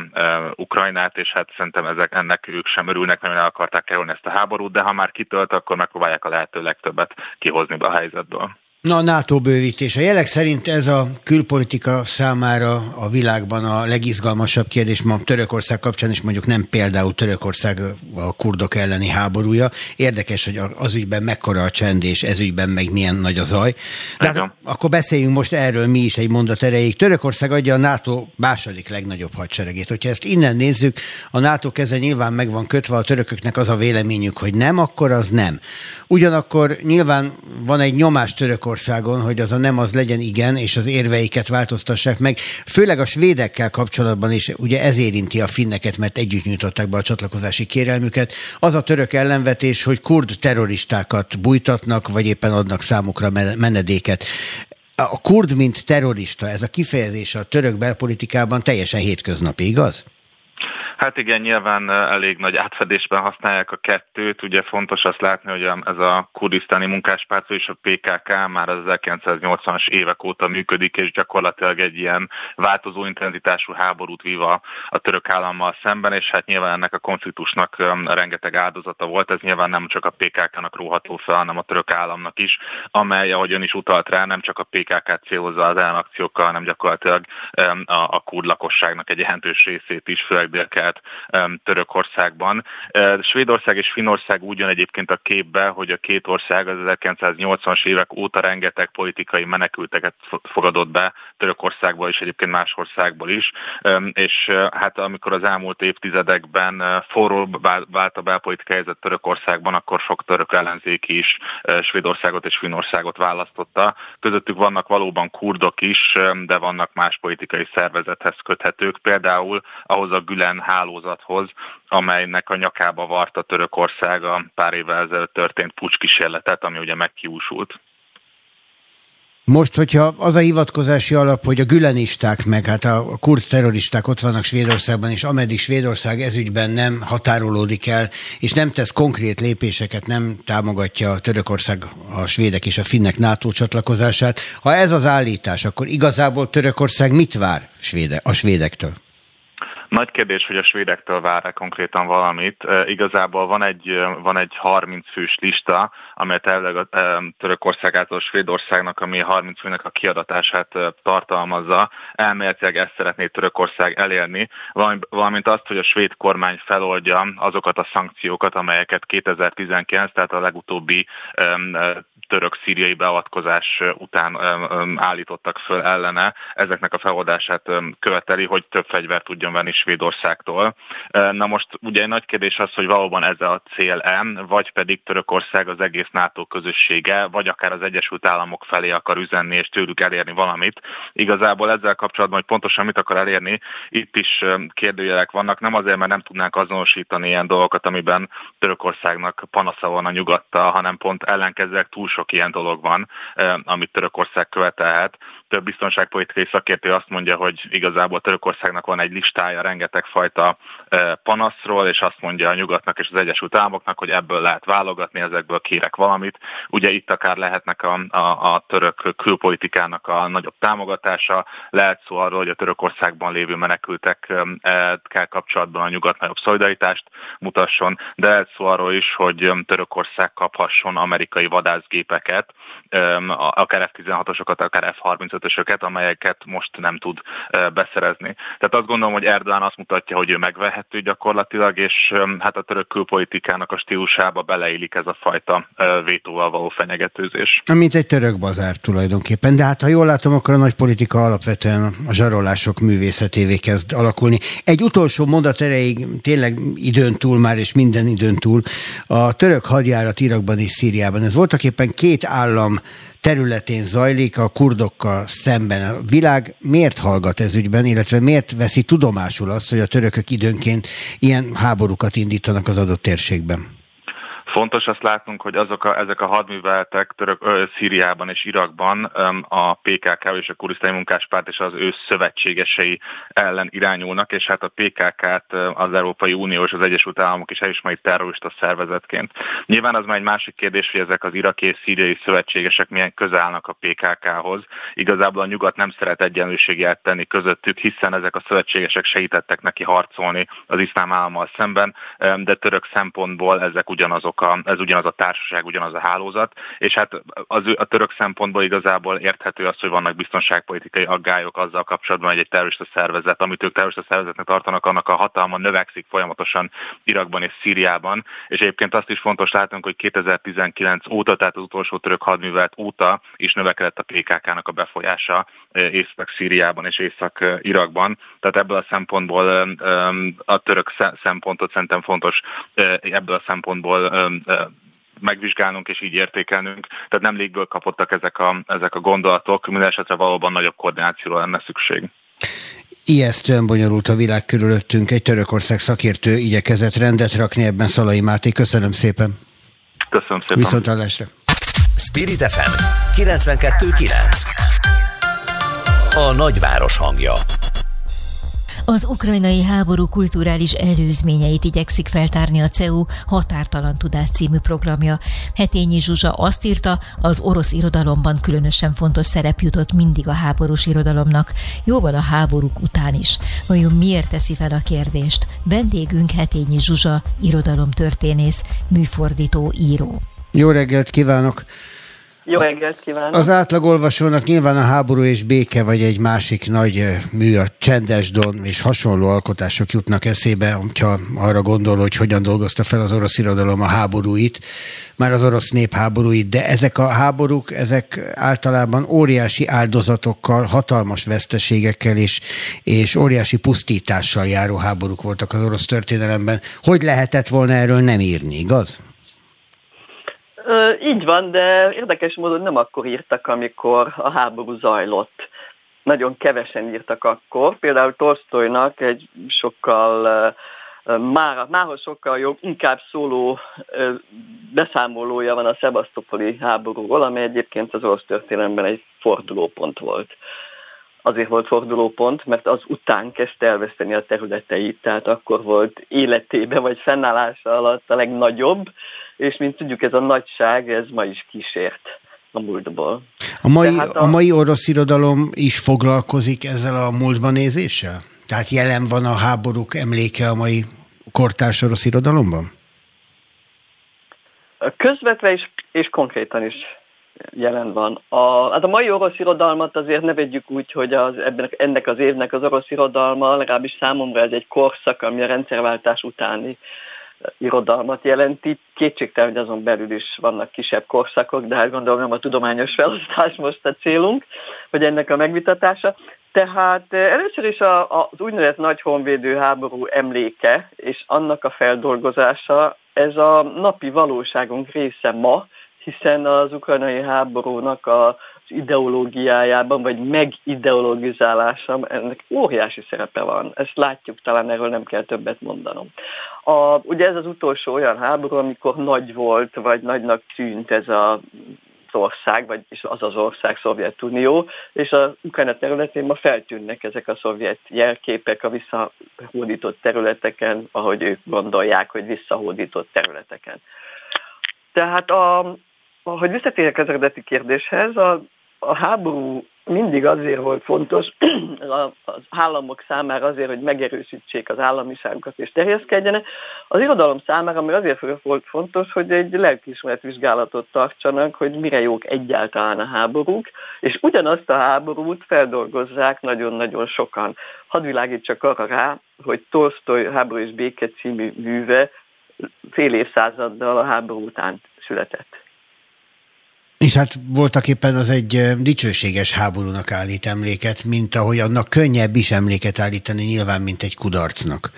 Ukrajnát, és hát szerintem ezek, ennek ők sem örülnek, mert el akarták kerülni ezt a háborút, de ha már kitölt, akkor megpróbálják a lehető legtöbbet kihozni be a helyzetből. Na, a NATO bővítés. A jelek szerint ez a külpolitika számára a világban a legizgalmasabb kérdés ma Törökország kapcsán, és mondjuk nem például Törökország a kurdok elleni háborúja. Érdekes, hogy az ügyben mekkora a csend, és ez ügyben meg milyen nagy a zaj. De hát, akkor beszéljünk most erről mi is egy mondat erejéig. Törökország adja a NATO második legnagyobb hadseregét. Hogyha ezt innen nézzük, a NATO keze nyilván meg van kötve, a törököknek az a véleményük, hogy nem, akkor az nem. Ugyanakkor nyilván van egy nyomás Törökország Magyarországon, hogy az a nem az legyen igen, és az érveiket változtassák meg. Főleg a svédekkel kapcsolatban is, ugye ez érinti a finneket, mert együtt nyújtották be a csatlakozási kérelmüket. Az a török ellenvetés, hogy kurd terroristákat bújtatnak, vagy éppen adnak számukra menedéket. A kurd, mint terrorista, ez a kifejezés a török belpolitikában teljesen hétköznapi, igaz? Hát igen, nyilván elég nagy átfedésben használják a kettőt. Ugye fontos azt látni, hogy ez a kurdisztáni munkáspárt és a PKK már az 1980-as évek óta működik, és gyakorlatilag egy ilyen változó intenzitású háborút víva a török állammal szemben, és hát nyilván ennek a konfliktusnak rengeteg áldozata volt. Ez nyilván nem csak a PKK-nak róható fel, hanem a török államnak is, amely, ahogy ön is utalt rá, nem csak a PKK-t célozza az ellenakciókkal, hanem gyakorlatilag a, a kurd lakosságnak egy jelentős részét is, főleg lehet Törökországban. Svédország és Finország úgy jön egyébként a képbe, hogy a két ország az 1980-as évek óta rengeteg politikai menekülteket fogadott be Törökországból és egyébként más országból is, és hát amikor az elmúlt évtizedekben forró vált a belpolitikai helyzet Törökországban, akkor sok török ellenzéki is Svédországot és Finországot választotta. Közöttük vannak valóban kurdok is, de vannak más politikai szervezethez köthetők, például ahhoz a Gülen hálózathoz, amelynek a nyakába varta Törökország a pár évvel ezelőtt történt pucskísérletet, ami ugye megkiúsult. Most, hogyha az a hivatkozási alap, hogy a gülenisták, meg hát a kurd terroristák ott vannak Svédországban, és ameddig Svédország ezügyben nem határolódik el, és nem tesz konkrét lépéseket, nem támogatja Törökország, a svédek és a finnek NATO csatlakozását, ha ez az állítás, akkor igazából Törökország mit vár a svédektől? Nagy kérdés, hogy a svédektől vár-e konkrétan valamit. Igazából van egy, van egy 30 fős lista, amelyet elvileg a Törökország által Svédországnak, ami 30 főnek a kiadatását tartalmazza. Elméletileg ezt szeretné Törökország elérni, valamint azt, hogy a svéd kormány feloldja azokat a szankciókat, amelyeket 2019, tehát a legutóbbi török-szíriai beavatkozás után állítottak föl ellene, ezeknek a feloldását követeli, hogy több fegyvert tudjon venni Svédországtól. Na most ugye egy nagy kérdés az, hogy valóban ez a cél-e, vagy pedig Törökország az egész NATO közössége, vagy akár az Egyesült Államok felé akar üzenni és tőlük elérni valamit. Igazából ezzel kapcsolatban, hogy pontosan mit akar elérni, itt is kérdőjelek vannak, nem azért, mert nem tudnánk azonosítani ilyen dolgokat, amiben Törökországnak panasza van a nyugattal, hanem pont ellenkezőleg túl sok ilyen dolog van, amit Törökország követelhet. Több biztonságpolitikai szakértő azt mondja, hogy igazából Törökországnak van egy listája rengeteg fajta panaszról, és azt mondja a nyugatnak és az Egyesült Államoknak, hogy ebből lehet válogatni, ezekből kérek valamit. Ugye itt akár lehetnek a, a, a török külpolitikának a nagyobb támogatása, lehet szó arról, hogy a Törökországban lévő menekültekkel kapcsolatban a nyugat nagyobb szolidaritást mutasson, de lehet szó arról is, hogy Törökország kaphasson amerikai vadászgépeket, akár F-16-osokat, akár F-35-ösöket, amelyeket most nem tud beszerezni. Tehát azt gondolom, hogy Erdogan azt mutatja, hogy ő megvehető gyakorlatilag, és hát a török külpolitikának a stílusába beleillik ez a fajta vétóval való fenyegetőzés. Mint egy török bazár tulajdonképpen, de hát ha jól látom, akkor a nagy politika alapvetően a zsarolások művészetévé kezd alakulni. Egy utolsó mondat erejéig, tényleg időn túl már, és minden időn túl, a török hadjárat Irakban és Szíriában. Ez voltak éppen két állam területén zajlik a kurdokkal szemben. A világ miért hallgat ez ügyben, illetve miért veszi tudomásul azt, hogy a törökök időnként ilyen háborúkat indítanak az adott térségben? Fontos azt látnunk, hogy azok a, ezek a hadműveletek török, ö, Szíriában és Irakban ö, a PKK és a kurisztai munkáspárt és az ő szövetségesei ellen irányulnak, és hát a PKK-t az Európai Unió és az Egyesült Államok is elismeri terrorista szervezetként. Nyilván az már egy másik kérdés, hogy ezek az iraki és szíriai szövetségesek milyen közel állnak a PKK-hoz. Igazából a nyugat nem szeret egyenlőséget tenni közöttük, hiszen ezek a szövetségesek segítettek neki harcolni az iszlám állammal szemben, de török szempontból ezek ugyanazok ugyanazok a, ez ugyanaz a társaság, ugyanaz a hálózat, és hát az, a török szempontból igazából érthető az, hogy vannak biztonságpolitikai aggályok azzal kapcsolatban, hogy egy terrorista szervezet, amit ők terrorista szervezetnek tartanak, annak a hatalma növekszik folyamatosan Irakban és Szíriában, és egyébként azt is fontos látnunk, hogy 2019 óta, tehát az utolsó török hadművelet óta is növekedett a PKK-nak a befolyása Észak-Szíriában és Észak-Irakban, tehát ebből a szempontból a török szempontot szerintem fontos ebből a szempontból megvizsgálnunk és így értékelnünk. Tehát nem légből kapottak ezek a, ezek a gondolatok, minden esetre valóban nagyobb koordinációra lenne szükség. Ijesztően bonyolult a világ körülöttünk. Egy Törökország szakértő igyekezett rendet rakni ebben Szalai Máté. Köszönöm szépen. Köszönöm szépen. Viszont hallásra. Spirit FM 92.9 A nagyváros hangja az ukrajnai háború kulturális előzményeit igyekszik feltárni a CEU Határtalan Tudás című programja. Hetényi Zsuzsa azt írta, az orosz irodalomban különösen fontos szerep jutott mindig a háborús irodalomnak, jóval a háborúk után is. Vajon miért teszi fel a kérdést? Vendégünk Hetényi Zsuzsa, irodalomtörténész, műfordító, író. Jó reggelt kívánok! Jó reggelt kívánok! Az átlagolvasónak nyilván a háború és béke, vagy egy másik nagy mű, a Csendes Don és hasonló alkotások jutnak eszébe, hogyha arra gondol, hogy hogyan dolgozta fel az orosz irodalom a háborúit, már az orosz nép háborúit, de ezek a háborúk, ezek általában óriási áldozatokkal, hatalmas veszteségekkel és, és óriási pusztítással járó háborúk voltak az orosz történelemben. Hogy lehetett volna erről nem írni, igaz? Így van, de érdekes módon nem akkor írtak, amikor a háború zajlott. Nagyon kevesen írtak akkor. Például Tolstoynak egy sokkal már, mához sokkal jobb, inkább szóló beszámolója van a Szebasztopoli háborúról, ami egyébként az orosz történelemben egy fordulópont volt. Azért volt fordulópont, mert az után kezdte elveszteni a területeit, tehát akkor volt életébe vagy fennállása alatt a legnagyobb, és mint tudjuk, ez a nagyság, ez ma is kísért a múltból. A mai, a... a mai orosz irodalom is foglalkozik ezzel a múltban nézéssel? Tehát jelen van a háborúk emléke a mai kortárs orosz irodalomban? Közvetve is, és konkrétan is jelen van. A, hát a mai orosz irodalmat azért ne vegyük úgy, hogy az, ebben, ennek az évnek az orosz irodalma, legalábbis számomra ez egy korszak, ami a rendszerváltás utáni irodalmat jelenti. Kétségtelen, hogy azon belül is vannak kisebb korszakok, de hát gondolom nem a tudományos felosztás most a célunk, hogy ennek a megvitatása. Tehát eh, először is a, az úgynevezett nagy honvédő háború emléke és annak a feldolgozása, ez a napi valóságunk része ma, hiszen az ukrajnai háborúnak a ideológiájában, vagy megideologizálása, ennek óriási szerepe van. Ezt látjuk, talán erről nem kell többet mondanom. A, ugye ez az utolsó olyan háború, amikor nagy volt, vagy nagynak tűnt ez a ország, vagy az az ország, Szovjetunió, és a Ukrajna területén ma feltűnnek ezek a szovjet jelképek a visszahódított területeken, ahogy ők gondolják, hogy visszahódított területeken. Tehát a, hogy visszatérek az eredeti kérdéshez, a, a háború mindig azért volt fontos [clears throat] az államok számára azért, hogy megerősítsék az államiságukat és terjeszkedjenek. Az irodalom számára még azért volt fontos, hogy egy lelkiismeretvizsgálatot tartsanak, hogy mire jók egyáltalán a háborúk, és ugyanazt a háborút feldolgozzák nagyon-nagyon sokan. Hadd világítsak arra rá, hogy Tolstoy Háború és Béke című műve fél évszázaddal a háború után született. És hát voltak éppen az egy dicsőséges háborúnak állít emléket, mint ahogy annak könnyebb is emléket állítani nyilván, mint egy kudarcnak.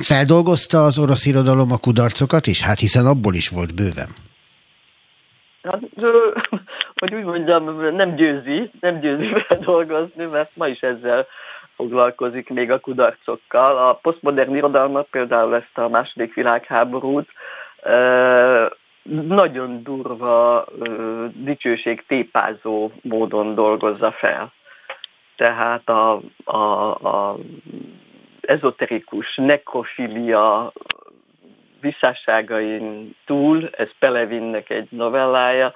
Feldolgozta az orosz irodalom a kudarcokat is? Hát hiszen abból is volt bőven. Hát, [laughs] hogy úgy mondjam, nem győzi, nem győzi [laughs] feldolgozni, mert ma is ezzel foglalkozik még a kudarcokkal. A posztmodern irodalmat, például ezt a második világháborút, nagyon durva dicsőség tépázó módon dolgozza fel. Tehát a, a, a ezoterikus nekrofilia visszásságain túl, ez Pelevinnek egy novellája,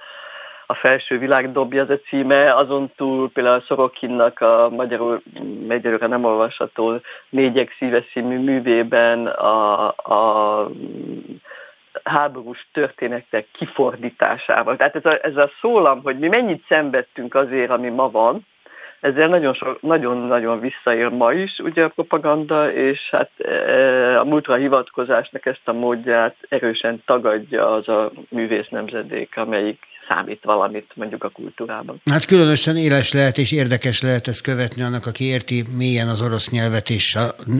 a felső világ dobja az a címe, azon túl például Szorokinnak a magyarul, magyarul nem olvasható Négyek szíve művében a, a háborús történetek kifordításával. Tehát ez a, ez a szólam, hogy mi mennyit szenvedtünk azért, ami ma van, ezzel nagyon-nagyon visszaér ma is ugye a propaganda, és hát e, a múltra hivatkozásnak ezt a módját erősen tagadja az a művész nemzedék, amelyik számít valamit mondjuk a kultúrában. Hát különösen éles lehet és érdekes lehet ezt követni annak, aki érti mélyen az orosz nyelvet és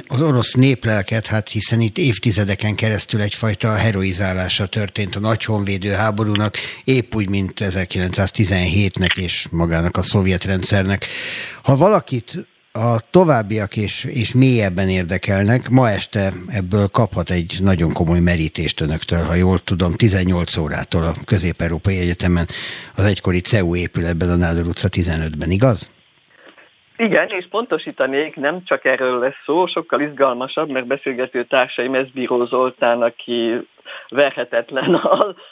az orosz néplelket, hát hiszen itt évtizedeken keresztül egyfajta heroizálása történt a nagy honvédő háborúnak, épp úgy, mint 1917-nek és magának a szovjet rendszernek. Ha valakit a továbbiak és, és mélyebben érdekelnek. Ma este ebből kaphat egy nagyon komoly merítést önöktől, ha jól tudom, 18 órától a Közép-Európai Egyetemen, az egykori CEU épületben, a Nádor utca 15-ben, igaz? Igen, és pontosítanék, nem csak erről lesz szó, sokkal izgalmasabb, mert beszélgető társaim Bíró Zoltán, aki verhetetlen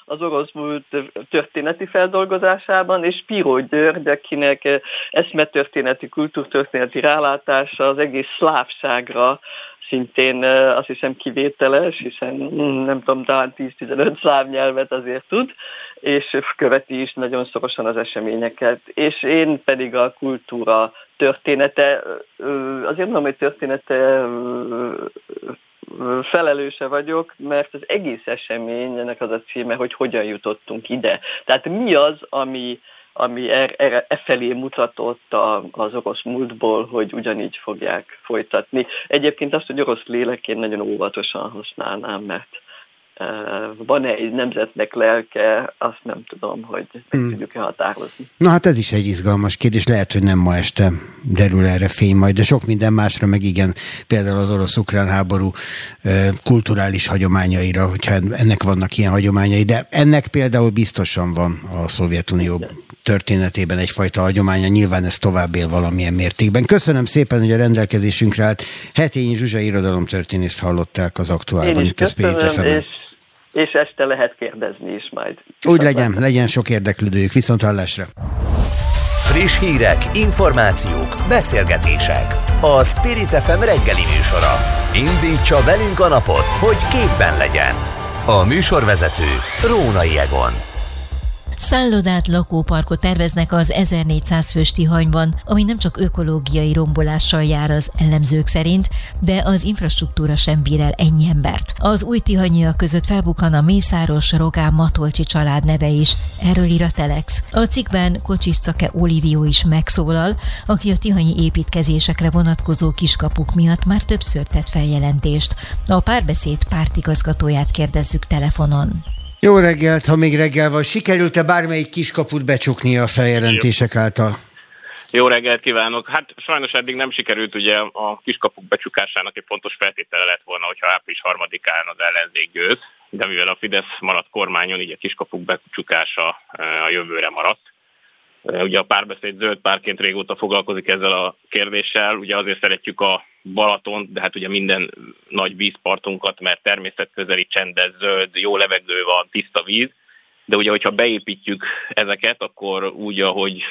az orosz múlt történeti feldolgozásában, és Piro György, akinek eszmetörténeti, kultúrtörténeti rálátása az egész szlávságra szintén azt hiszem kivételes, hiszen hm, nem tudom, talán 10-15 szláv nyelvet azért tud, és követi is nagyon szorosan az eseményeket. És én pedig a kultúra története, azért mondom, hogy története felelőse vagyok, mert az egész esemény, ennek az a címe, hogy hogyan jutottunk ide. Tehát mi az, ami, ami er, er, e felé mutatott a, az orosz múltból, hogy ugyanígy fogják folytatni. Egyébként azt, hogy orosz lélek én nagyon óvatosan használnám, mert van-e egy nemzetnek lelke, azt nem tudom, hogy meg hmm. tudjuk-e határozni. Na hát ez is egy izgalmas kérdés, lehet, hogy nem ma este derül erre fény majd, de sok minden másra meg igen, például az orosz-ukrán háború kulturális hagyományaira, hogyha ennek vannak ilyen hagyományai, de ennek például biztosan van a Szovjetunió történetében egyfajta hagyománya, nyilván ez tovább él valamilyen mértékben. Köszönöm szépen, hogy a rendelkezésünkre állt. Hetényi Zsuzsa irodalomtörténészt hallották az aktuálban itt a Spirit és és este lehet kérdezni is majd. Úgy legyen, legyen sok érdeklődőjük. Viszont hallásra. Friss hírek, információk, beszélgetések. A Spirit FM reggeli műsora. Indítsa velünk a napot, hogy képben legyen. A műsorvezető Rónai Egon. Szállodát, lakóparkot terveznek az 1400 fős Tihanyban, ami nem csak ökológiai rombolással jár az ellenzők szerint, de az infrastruktúra sem bír el ennyi embert. Az új tihanyiak között felbukkan a Mészáros Rogán Matolcsi család neve is, erről ír a Telex. A cikkben Kocsiszake Olivió is megszólal, aki a tihanyi építkezésekre vonatkozó kiskapuk miatt már többször tett feljelentést. A párbeszéd pártigazgatóját kérdezzük telefonon. Jó reggelt, ha még reggel van. Sikerült-e bármelyik kiskaput becsukni a feljelentések által? Jó reggelt kívánok! Hát sajnos eddig nem sikerült, ugye a kiskapuk becsukásának egy fontos feltétele lett volna, hogyha április harmadikán az ellenzék győz, de mivel a Fidesz maradt kormányon, így a kiskapuk becsukása a jövőre maradt. Ugye a párbeszéd zöld párként régóta foglalkozik ezzel a kérdéssel, ugye azért szeretjük a Balaton, de hát ugye minden nagy vízpartunkat, mert természetközeli csendes, zöld, jó levegő van, tiszta víz, de ugye, hogyha beépítjük ezeket, akkor úgy, ahogy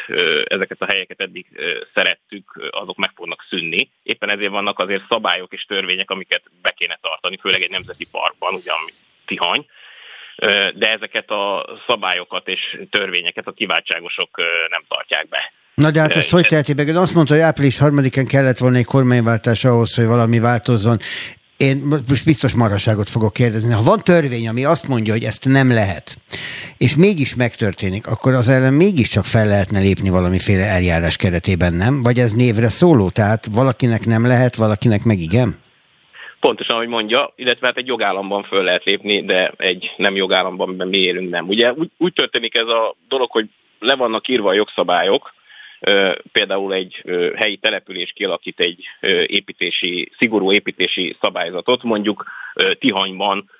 ezeket a helyeket eddig szerettük, azok meg fognak szűnni. Éppen ezért vannak azért szabályok és törvények, amiket be kéne tartani, főleg egy nemzeti parkban, ugye, ami Tihany, de ezeket a szabályokat és törvényeket a kiváltságosok nem tartják be. Na de hát ezt hogy teheti meg? Azt mondta, hogy április harmadikán kellett volna egy kormányváltás ahhoz, hogy valami változzon. Én most biztos maraságot fogok kérdezni. Ha van törvény, ami azt mondja, hogy ezt nem lehet, és mégis megtörténik, akkor az ellen mégiscsak fel lehetne lépni valamiféle eljárás keretében, nem? Vagy ez névre szóló? Tehát valakinek nem lehet, valakinek meg igen? Pontosan, ahogy mondja, illetve hát egy jogállamban föl lehet lépni, de egy nem jogállamban, amiben mi élünk nem. Ugye úgy, úgy történik ez a dolog, hogy le vannak írva a jogszabályok, például egy helyi település kialakít egy építési, szigorú építési szabályzatot, mondjuk Tihanyban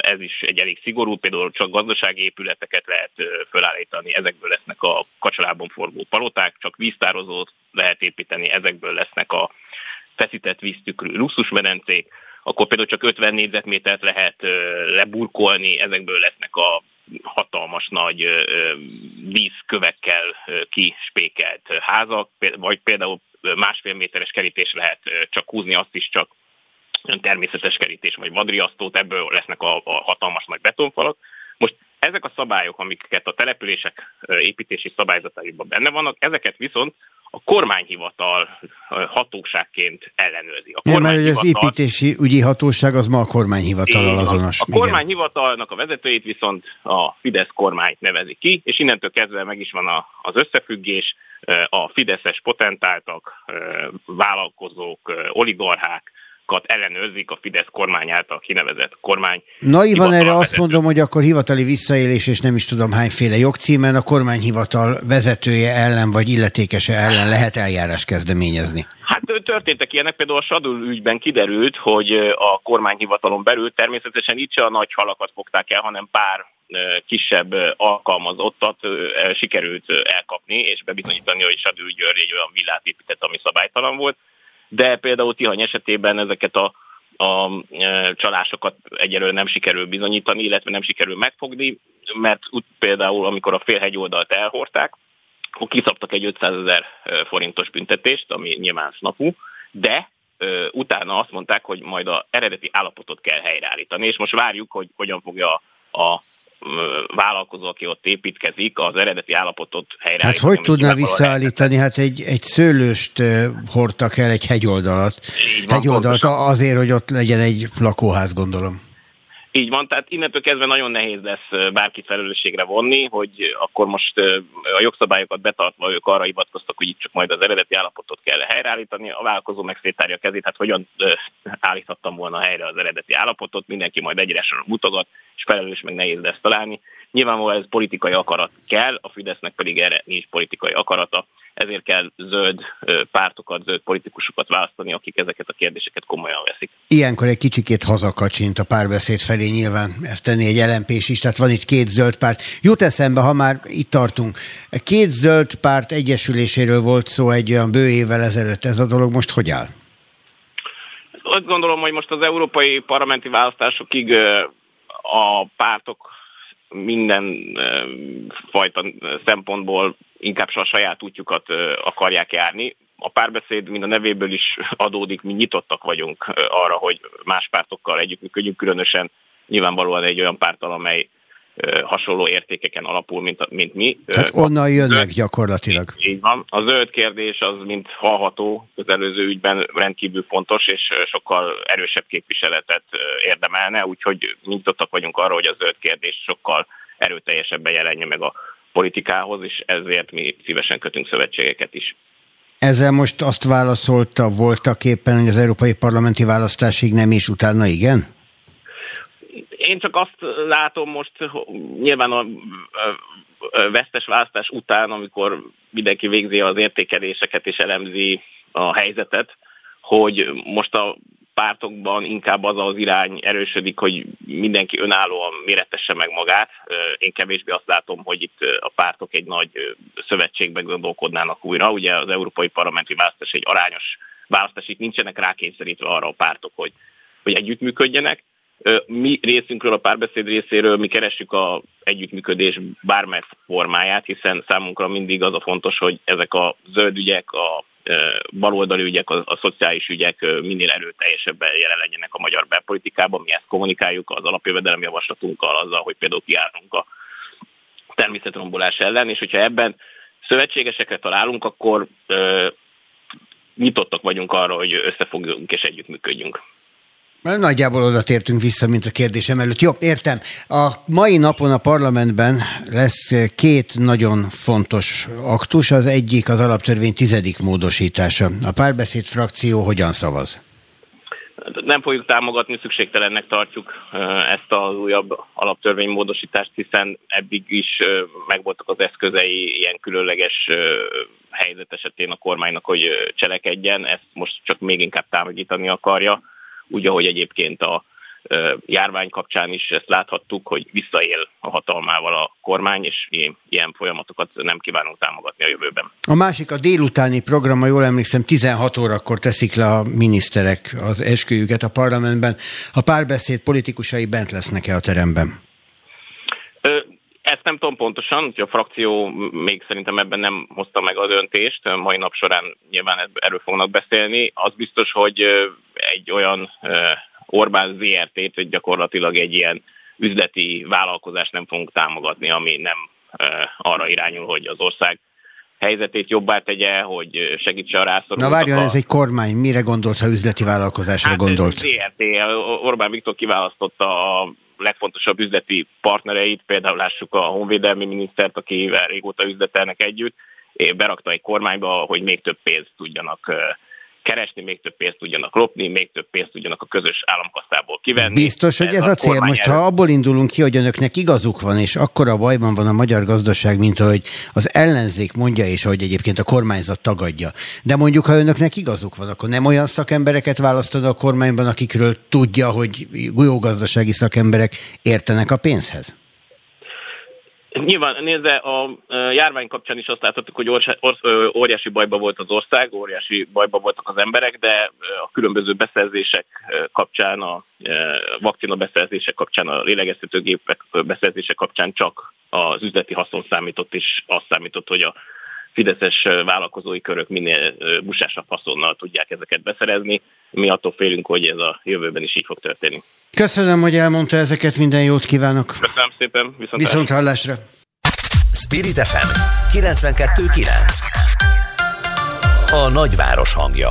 ez is egy elég szigorú, például csak gazdasági épületeket lehet felállítani, ezekből lesznek a kacsalában forgó paloták, csak víztározót lehet építeni, ezekből lesznek a feszített víztükrű luxusmedencék, akkor például csak 50 négyzetmétert lehet leburkolni, ezekből lesznek a hatalmas nagy vízkövekkel kispékelt házak, vagy például másfél méteres kerítés lehet csak húzni, azt is csak természetes kerítés vagy vadriasztót, ebből lesznek a, a hatalmas nagy betonfalak. Most ezek a szabályok, amiket a települések építési szabályzataiban benne vannak, ezeket viszont a kormányhivatal hatóságként ellenőrzi. A Nem, mert az építési ügyi hatóság az ma a kormányhivatal azonos. A kormányhivatalnak a vezetőit viszont a Fidesz kormány nevezi ki, és innentől kezdve meg is van az összefüggés, a fideszes potentáltak, vállalkozók, oligarchák, ellenőrzik a Fidesz kormány által kinevezett kormány. Naivan erre vezető. azt mondom, hogy akkor hivatali visszaélés, és nem is tudom hányféle jogcímen a kormányhivatal vezetője ellen vagy illetékese ellen lehet eljárás kezdeményezni. Hát történtek ilyenek, például a Sadul ügyben kiderült, hogy a kormányhivatalon belül természetesen itt se a nagy halakat fogták el, hanem pár kisebb alkalmazottat sikerült elkapni, és bebizonyítani, hogy Sadul György egy olyan villát épített, ami szabálytalan volt de például Tihany esetében ezeket a, a e, csalásokat egyelőre nem sikerül bizonyítani, illetve nem sikerül megfogni, mert például amikor a félhegyoldalt elhordták, akkor kiszabtak egy 500 ezer e, forintos büntetést, ami nyilván snapú, de ö, utána azt mondták, hogy majd a eredeti állapotot kell helyreállítani, és most várjuk, hogy hogyan fogja a vállalkozó, aki ott építkezik, az eredeti állapotot helyreállítani. Hát hogy tudná visszaállítani? Hát egy, egy szőlőst hordtak el, egy hegyoldalt. Hegyoldalt azért, hogy ott legyen egy lakóház, gondolom. Így van, tehát innentől kezdve nagyon nehéz lesz bárkit felelősségre vonni, hogy akkor most a jogszabályokat betartva ők arra hivatkoztak, hogy itt csak majd az eredeti állapotot kell helyreállítani, a vállalkozó meg szétárja a kezét, hát hogyan állíthattam volna helyre az eredeti állapotot, mindenki majd egyre mutogat, és felelős meg nehéz lesz találni. Nyilvánvalóan ez politikai akarat kell, a Fidesznek pedig erre nincs politikai akarata, ezért kell zöld pártokat, zöld politikusokat választani, akik ezeket a kérdéseket komolyan veszik. Ilyenkor egy kicsikét hazakacsint a párbeszéd felé nyilván ezt tenni egy lmp is, tehát van itt két zöld párt. Jut eszembe, ha már itt tartunk, két zöld párt egyesüléséről volt szó egy olyan bő évvel ezelőtt, ez a dolog most hogy áll? Azt gondolom, hogy most az európai parlamenti választásokig a pártok minden fajta szempontból inkább a saját útjukat akarják járni. A párbeszéd, mind a nevéből is adódik, mi nyitottak vagyunk arra, hogy más pártokkal együttműködjünk, különösen nyilvánvalóan egy olyan pártal, amely hasonló értékeken alapul, mint, mint mi. Tehát onnan jönnek gyakorlatilag. Így van. A zöld kérdés az, mint hallható, az előző ügyben rendkívül fontos, és sokkal erősebb képviseletet érdemelne, úgyhogy nyitottak vagyunk arra, hogy a zöld kérdés sokkal erőteljesebben jelenje meg a politikához, és ezért mi szívesen kötünk szövetségeket is. Ezzel most azt válaszolta voltak éppen, hogy az európai parlamenti választásig nem, és utána igen? Én csak azt látom most, nyilván a vesztes választás után, amikor mindenki végzi az értékeléseket és elemzi a helyzetet, hogy most a pártokban inkább az az irány erősödik, hogy mindenki önállóan méretesse meg magát. Én kevésbé azt látom, hogy itt a pártok egy nagy szövetségben gondolkodnának újra. Ugye az európai parlamenti választás egy arányos választás, itt nincsenek rákényszerítve arra a pártok, hogy, hogy együttműködjenek. Mi részünkről, a párbeszéd részéről mi keressük a együttműködés bármely formáját, hiszen számunkra mindig az a fontos, hogy ezek a zöld ügyek, a baloldali ügyek, a, a szociális ügyek minél erőteljesebben jelen legyenek a magyar belpolitikában. Mi ezt kommunikáljuk az alapjövedelem javaslatunkkal, azzal, hogy például kiállunk a természetrombolás ellen, és hogyha ebben szövetségesekre találunk, akkor ö, nyitottak vagyunk arra, hogy összefogjunk és együttműködjünk. Nagyjából oda tértünk vissza, mint a kérdésem előtt. Jó, értem. A mai napon a parlamentben lesz két nagyon fontos aktus. Az egyik az alaptörvény tizedik módosítása. A párbeszéd frakció hogyan szavaz? Nem fogjuk támogatni, szükségtelennek tartjuk ezt az újabb alaptörvénymódosítást, hiszen eddig is megvoltak az eszközei ilyen különleges helyzet esetén a kormánynak, hogy cselekedjen. Ezt most csak még inkább támogatni akarja úgy, ahogy egyébként a járvány kapcsán is ezt láthattuk, hogy visszaél a hatalmával a kormány, és ilyen folyamatokat nem kívánunk támogatni a jövőben. A másik a délutáni program, ha jól emlékszem, 16 órakor teszik le a miniszterek az esküjüket a parlamentben. A párbeszéd politikusai bent lesznek-e a teremben? Ezt nem tudom pontosan, hogy a frakció még szerintem ebben nem hozta meg a döntést, mai nap során nyilván erről fognak beszélni. Az biztos, hogy egy olyan Orbán ZRT-t, hogy gyakorlatilag egy ilyen üzleti vállalkozást nem fogunk támogatni, ami nem arra irányul, hogy az ország helyzetét jobbá tegye, hogy segítse a rászorulókat. Na várjon, ez egy kormány, mire gondolt, ha üzleti vállalkozásra hát gondolt? Ez ZRT, Orbán Viktor kiválasztotta a legfontosabb üzleti partnereit, például lássuk a honvédelmi minisztert, akivel régóta üzletelnek együtt, berakta egy kormányba, hogy még több pénzt tudjanak keresni, még több pénzt tudjanak lopni, még több pénzt tudjanak a közös államkasszából kivenni. Biztos, hogy ez, ez a, a cél. Most ha abból indulunk ki, hogy önöknek igazuk van, és akkora bajban van a magyar gazdaság, mint ahogy az ellenzék mondja, és ahogy egyébként a kormányzat tagadja. De mondjuk, ha önöknek igazuk van, akkor nem olyan szakembereket választod a kormányban, akikről tudja, hogy jó gazdasági szakemberek értenek a pénzhez? Nyilván nézze, a járvány kapcsán is azt láthattuk, hogy óriási bajba volt az ország, óriási bajba voltak az emberek, de a különböző beszerzések kapcsán, a vakcina beszerzések kapcsán, a lélegeztetőgépek beszerzések kapcsán csak az üzleti haszon számított, és azt számított, hogy a fideszes vállalkozói körök minél busásabb haszonnal tudják ezeket beszerezni. Mi attól félünk, hogy ez a jövőben is így fog történni. Köszönöm, hogy elmondta ezeket, minden jót kívánok. Köszönöm szépen, viszont, viszont hallásra. Spirit FM 92.9 A nagyváros hangja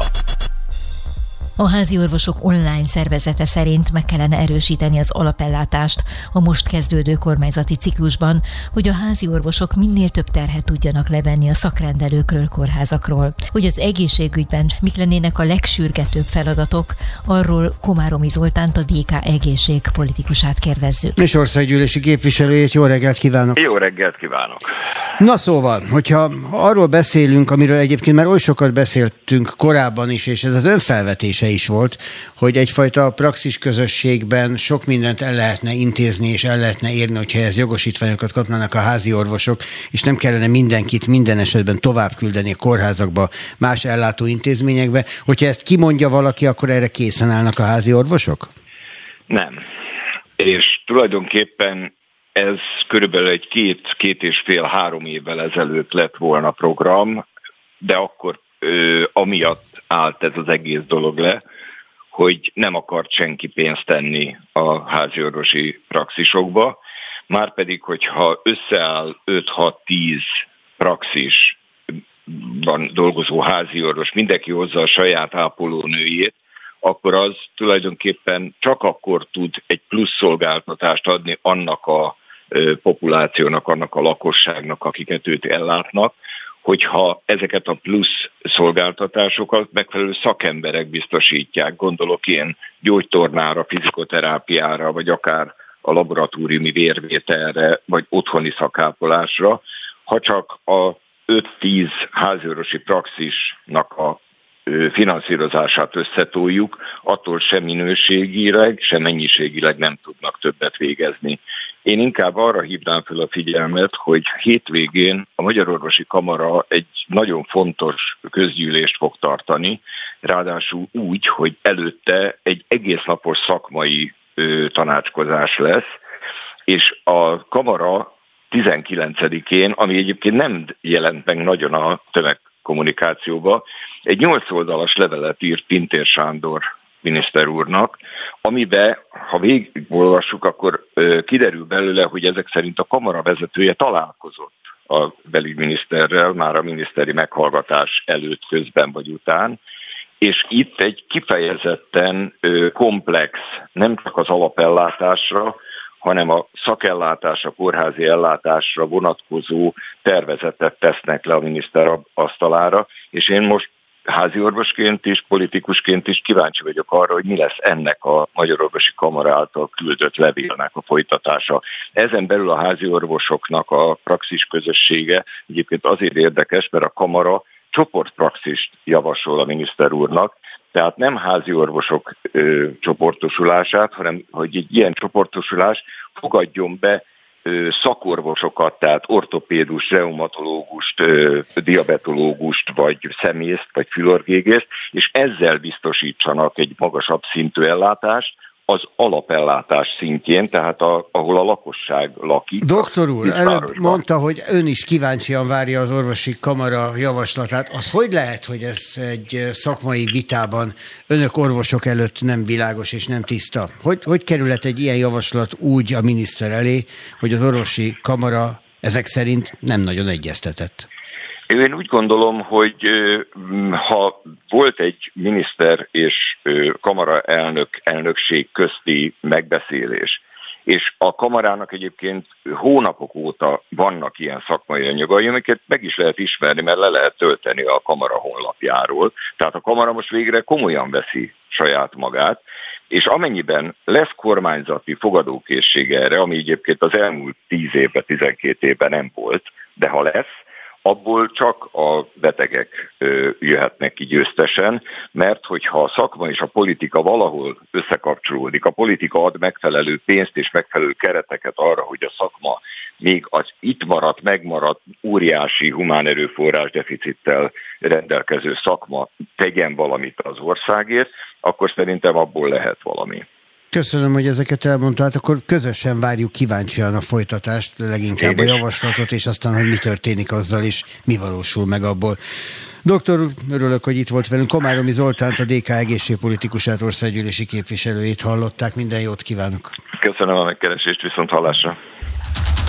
a házi orvosok online szervezete szerint meg kellene erősíteni az alapellátást a most kezdődő kormányzati ciklusban, hogy a házi orvosok minél több terhet tudjanak levenni a szakrendelőkről, kórházakról. Hogy az egészségügyben mik lennének a legsürgetőbb feladatok, arról Komáromi Zoltánt a DK egészség politikusát kérdezzük. És országgyűlési képviselőjét, jó reggelt kívánok! Jó reggelt kívánok! Na szóval, hogyha arról beszélünk, amiről egyébként már oly sokat beszéltünk korábban is, és ez az önfelvetése kérdése is volt, hogy egyfajta praxis közösségben sok mindent el lehetne intézni, és el lehetne érni, hogyha ez jogosítványokat kapnának a házi orvosok, és nem kellene mindenkit minden esetben tovább küldeni a kórházakba, más ellátó intézményekbe. Hogyha ezt kimondja valaki, akkor erre készen állnak a házi orvosok? Nem. És tulajdonképpen ez körülbelül egy két, két és fél, három évvel ezelőtt lett volna program, de akkor ö, amiatt állt ez az egész dolog le, hogy nem akart senki pénzt tenni a háziorvosi praxisokba, márpedig, hogyha összeáll 5-6-10 praxisban dolgozó háziorvos, mindenki hozza a saját ápolónőjét, akkor az tulajdonképpen csak akkor tud egy plusz szolgáltatást adni annak a populációnak, annak a lakosságnak, akiket őt ellátnak, hogyha ezeket a plusz szolgáltatásokat megfelelő szakemberek biztosítják, gondolok ilyen gyógytornára, fizikoterápiára, vagy akár a laboratóriumi vérvételre, vagy otthoni szakápolásra, ha csak a 5-10 háziorvosi praxisnak a finanszírozását összetoljuk, attól sem minőségileg, sem mennyiségileg nem tudnak többet végezni. Én inkább arra hívnám fel a figyelmet, hogy hétvégén a Magyar Orvosi Kamara egy nagyon fontos közgyűlést fog tartani, ráadásul úgy, hogy előtte egy egész napos szakmai ö, tanácskozás lesz, és a Kamara 19-én, ami egyébként nem jelent meg nagyon a tömegkommunikációba, egy nyolc oldalas levelet írt Pintér Sándor miniszter úrnak, amiben, ha végigolvassuk, akkor kiderül belőle, hogy ezek szerint a kamara vezetője találkozott a belügyminiszterrel már a miniszteri meghallgatás előtt, közben vagy után, és itt egy kifejezetten komplex, nem csak az alapellátásra, hanem a szakellátásra, kórházi ellátásra vonatkozó tervezetet tesznek le a miniszter asztalára, és én most házi orvosként is, politikusként is kíváncsi vagyok arra, hogy mi lesz ennek a Magyar Orvosi Kamara által küldött levélnek a folytatása. Ezen belül a házi orvosoknak a praxis közössége egyébként azért érdekes, mert a kamara csoportpraxist javasol a miniszter úrnak, tehát nem házi orvosok ö, csoportosulását, hanem hogy egy ilyen csoportosulás fogadjon be szakorvosokat, tehát ortopédus, reumatológust, diabetológust, vagy szemészt, vagy fülorgégészt, és ezzel biztosítsanak egy magasabb szintű ellátást, az alapellátás szintjén, tehát a, ahol a lakosság lakik. Doktor úr, előbb mondta, hogy ön is kíváncsian várja az orvosi kamara javaslatát. Az hogy lehet, hogy ez egy szakmai vitában önök orvosok előtt nem világos és nem tiszta? Hogy, hogy kerülhet egy ilyen javaslat úgy a miniszter elé, hogy az orvosi kamara ezek szerint nem nagyon egyeztetett? Én úgy gondolom, hogy ha volt egy miniszter és kamara elnök, elnökség közti megbeszélés, és a kamarának egyébként hónapok óta vannak ilyen szakmai anyagai, amiket meg is lehet ismerni, mert le lehet tölteni a kamara honlapjáról. Tehát a kamara most végre komolyan veszi saját magát, és amennyiben lesz kormányzati fogadókészsége erre, ami egyébként az elmúlt 10 évben, 12 évben nem volt, de ha lesz, abból csak a betegek jöhetnek ki győztesen, mert hogyha a szakma és a politika valahol összekapcsolódik, a politika ad megfelelő pénzt és megfelelő kereteket arra, hogy a szakma még az itt maradt, megmaradt óriási humán erőforrás deficittel rendelkező szakma tegyen valamit az országért, akkor szerintem abból lehet valami. Köszönöm, hogy ezeket elmondtál. Akkor közösen várjuk kíváncsian a folytatást, leginkább a javaslatot, és aztán, hogy mi történik azzal, és mi valósul meg abból. Doktor, örülök, hogy itt volt velünk. Komáromi Zoltánt, a DK egészségpolitikusát, országgyűlési képviselőjét hallották. Minden jót kívánok. Köszönöm a megkeresést, viszont hallásra.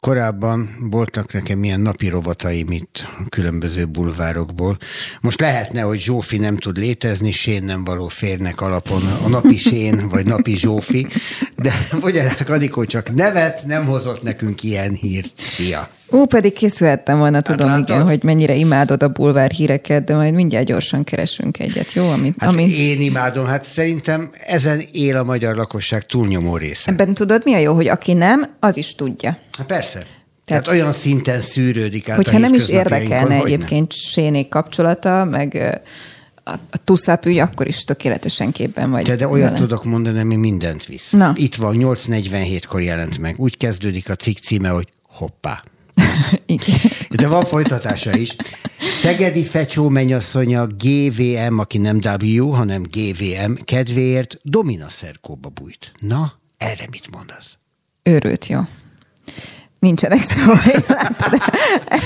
Korábban voltak nekem ilyen napi rovataim itt különböző bulvárokból. Most lehetne, hogy Zsófi nem tud létezni, Sén nem való férnek alapon a napi Sén, vagy napi Zsófi, de [laughs] Bogyarák Adikó csak nevet, nem hozott nekünk ilyen hírt. Szia! Ó, pedig készülhettem volna, tudom, hát igen, hogy mennyire imádod a bulvár híreket, de majd mindjárt gyorsan keresünk egyet, jó? Amit, hát ami... én imádom, hát szerintem ezen él a magyar lakosság túlnyomó része. Ebben tudod, mi a jó, hogy aki nem, az is tudja. Hát persze. Tehát, Tehát olyan szinten szűrődik át Hogyha nem is érdekelne egyébként Sénék kapcsolata, meg a, a tuszáp ügy, akkor is tökéletesen képben vagy. De, de olyat vele. tudok mondani, ami mindent visz. Na. Itt van, 8.47-kor jelent meg. Úgy kezdődik a cikk címe, hogy hoppá. [laughs] De van folytatása is. Szegedi Fecsó mennyasszonya GVM, aki nem W, hanem GVM kedvéért Domina Szerkóba bújt. Na, erre mit mondasz? Őrült jó nincsenek látod,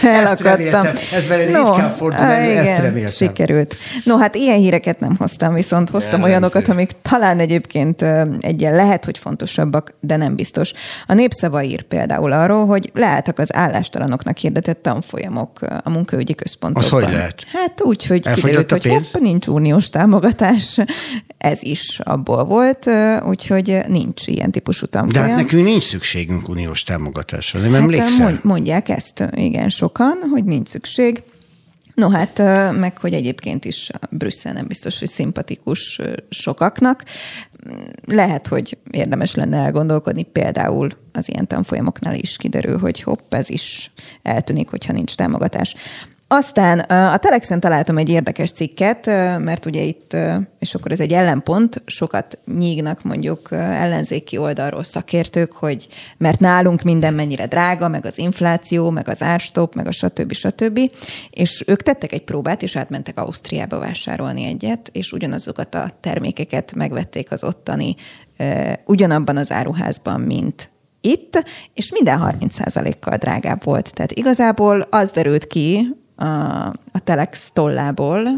elakadtam. Ez veled no, ritkán fordul elő, igen, ezt reméltem. sikerült. No, hát ilyen híreket nem hoztam, viszont hoztam nem, olyanokat, amik talán egyébként egy lehet, hogy fontosabbak, de nem biztos. A népszava ír például arról, hogy leálltak az állástalanoknak hirdetett tanfolyamok a munkaügyi központokban. Az hogy lehet? Hát úgy, hogy kiderült, hogy hopp, nincs uniós támogatás, ez is abból volt, úgyhogy nincs ilyen típusú tanfolyam. De hát nekünk nincs szükségünk uniós támogatásra nem hát emlékszem. Mondják ezt, igen, sokan, hogy nincs szükség. No hát, meg hogy egyébként is Brüsszel nem biztos, hogy szimpatikus sokaknak. Lehet, hogy érdemes lenne elgondolkodni, például az ilyen tanfolyamoknál is kiderül, hogy hopp, ez is eltűnik, hogyha nincs támogatás. Aztán a Telexen találtam egy érdekes cikket, mert ugye itt, és akkor ez egy ellenpont, sokat nyígnak mondjuk ellenzéki oldalról szakértők, hogy mert nálunk minden mennyire drága, meg az infláció, meg az árstop, meg a stb. stb. És ők tettek egy próbát, és átmentek Ausztriába vásárolni egyet, és ugyanazokat a termékeket megvették az ottani, ugyanabban az áruházban, mint itt, és minden 30%-kal drágább volt. Tehát igazából az derült ki a, a Telex tollából,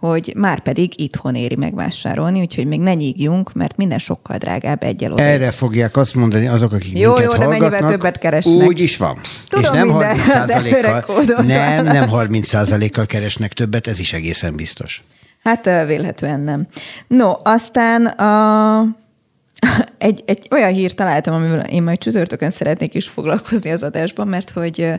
hogy már pedig itthon éri megvásárolni, úgyhogy még ne nyígjunk, mert minden sokkal drágább egyel Erre fogják azt mondani azok, akik Jó, jó, de mennyivel többet keresnek. Úgy is van. Tudom És nem minden, 30%-kal, nem, nem 30%-kal keresnek többet, ez is egészen biztos. Hát vélhetően nem. No, aztán a, [laughs] egy, egy olyan hírt találtam, amivel én majd csütörtökön szeretnék is foglalkozni az adásban, mert hogy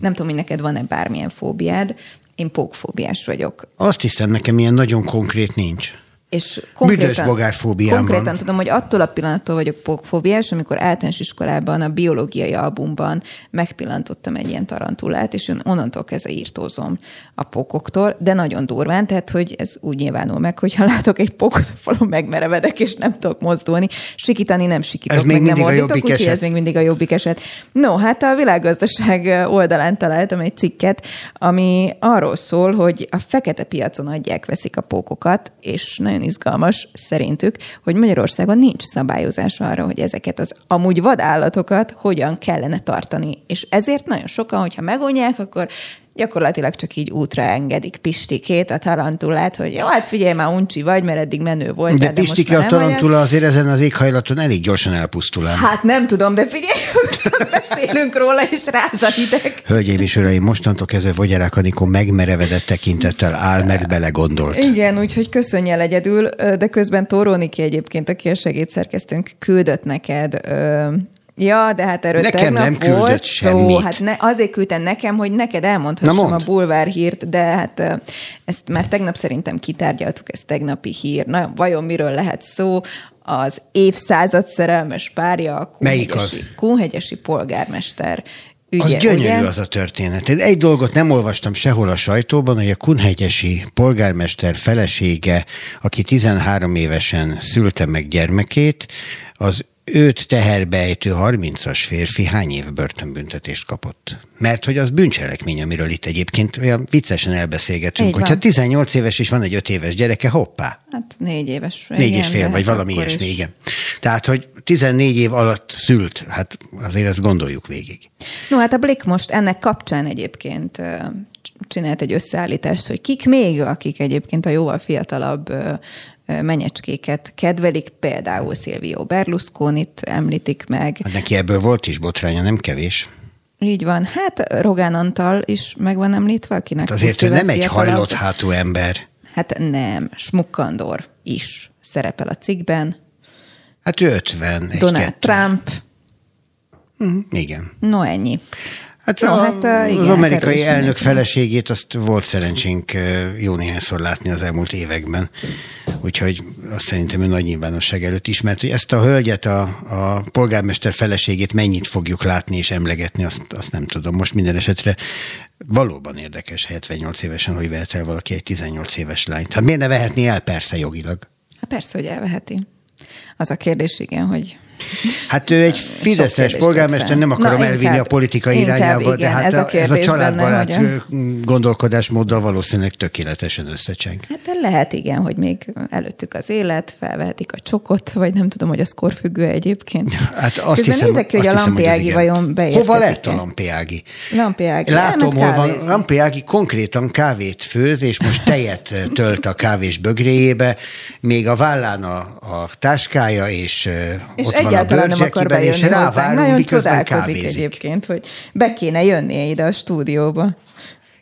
nem tudom, hogy neked van-e bármilyen fóbiád, én pókfóbiás vagyok. Azt hiszem, nekem ilyen nagyon konkrét nincs. És konkrétan, konkrétan tudom, hogy attól a pillanattól vagyok pókfóbiás, amikor általános iskolában a biológiai albumban megpillantottam egy ilyen tarantulát, és én onnantól kezdve írtózom a pókoktól, de nagyon durván, tehát hogy ez úgy nyilvánul meg, hogyha látok egy pókot a falon, megmerevedek, és nem tudok mozdulni. Sikítani nem sikítok, Ez még meg nem ordítok, úgyhogy eset? ez még mindig a jobbik eset. No, hát a világgazdaság oldalán találtam egy cikket, ami arról szól, hogy a fekete piacon adják, veszik a pókokat, és nagyon izgalmas szerintük, hogy Magyarországon nincs szabályozás arra, hogy ezeket az amúgy vadállatokat hogyan kellene tartani. És ezért nagyon sokan, hogyha megonják, akkor gyakorlatilag csak így útra engedik Pistikét, a tarantulát, hogy jó, hát figyelj már, uncsi vagy, mert eddig menő volt. De Pistike a tarantula azért ezen az éghajlaton elég gyorsan elpusztul el. Hát nem tudom, de figyelj, [laughs] csak beszélünk róla, és ráz a hideg. Hölgyeim és uraim, mostantól kezdve Vogyarák Anikó megmerevedett tekintettel áll meg [laughs] belegondolt. Igen, úgyhogy köszönj el egyedül, de közben Tóró Niki egyébként, aki a segédszerkesztőnk, küldött neked ö, Ja, de hát erről Nekem tegnap nem küldött volt szó. semmit. Hát ne, azért küldtem nekem, hogy neked elmondhassam a bulvár hírt, de hát ezt már tegnap szerintem kitárgyaltuk, ez tegnapi hír. Na, vajon miről lehet szó? Az évszázad szerelmes párja, a Kunhegyesi? Kunhegyesi polgármester ügye, Az gyönyörű ugye? az a történet. Egy dolgot nem olvastam sehol a sajtóban, hogy a kunhegyesi polgármester felesége, aki 13 évesen szülte meg gyermekét, az őt teherbejtő 30-as férfi hány év börtönbüntetést kapott? Mert hogy az bűncselekmény, amiről itt egyébként olyan viccesen elbeszélgetünk, hogyha 18 éves és van egy 5 éves gyereke, hoppá, Hát négy éves. Négy és fél, de vagy hát valami ilyesmi, is. igen. Tehát, hogy 14 év alatt szült, hát azért ezt gondoljuk végig. No, hát a Blick most ennek kapcsán egyébként csinált egy összeállítást, hogy kik még, akik egyébként a jóval fiatalabb menyecskéket kedvelik, például Silvio Berlusconit említik meg. Hát neki ebből volt is botránya, nem kevés. Így van. Hát Rogán Antal is meg van említve, akinek Hát azért ő nem egy hajlott hátú ember. Hát nem. Smukkandor is szerepel a cikkben. Hát ő 50. Egy Donald kettő. Trump. Mhm, Igen. No, ennyi. Hát, No, a, hát, igen, az hát amerikai elnök feleségét, azt volt szerencsénk jó néhányszor látni az elmúlt években. Úgyhogy azt szerintem ő nagy nyilvánosság előtt ismert, hogy ezt a hölgyet, a, a polgármester feleségét mennyit fogjuk látni és emlegetni, azt, azt nem tudom. Most minden esetre valóban érdekes 78 évesen, hogy vehet el valaki egy 18 éves lányt. Hát miért ne vehetné el persze jogilag? Hát persze, hogy elveheti. Az a kérdés, igen, hogy Hát ő egy Fideszes polgármester, nem akarom Na, elvinni inkább- a politikai inkább irányába, de igen, hát ez a a, ez a családbarát benne, gondolkodásmóddal valószínűleg tökéletesen összecseng. Hát lehet igen, hogy még előttük az élet, felvehetik a csokot, vagy nem tudom, hogy az korfüggő egyébként. Hát azt Közben hiszem, nézek ki, hogy a hiszem, Lampi az Ági igen. vajon beérkezik Hova lett a Lampi Ági? Lampi Ági Látom, hol van. kávézni. Lampi Ági konkrétan kávét főz, és most tejet tölt a kávés bögréjébe, még a vállán a, a táskája, és, És ott egyáltalán nem akar bejönni hozzánk. Nagyon csodálkozik kávézik. egyébként, hogy be kéne jönnie ide a stúdióba.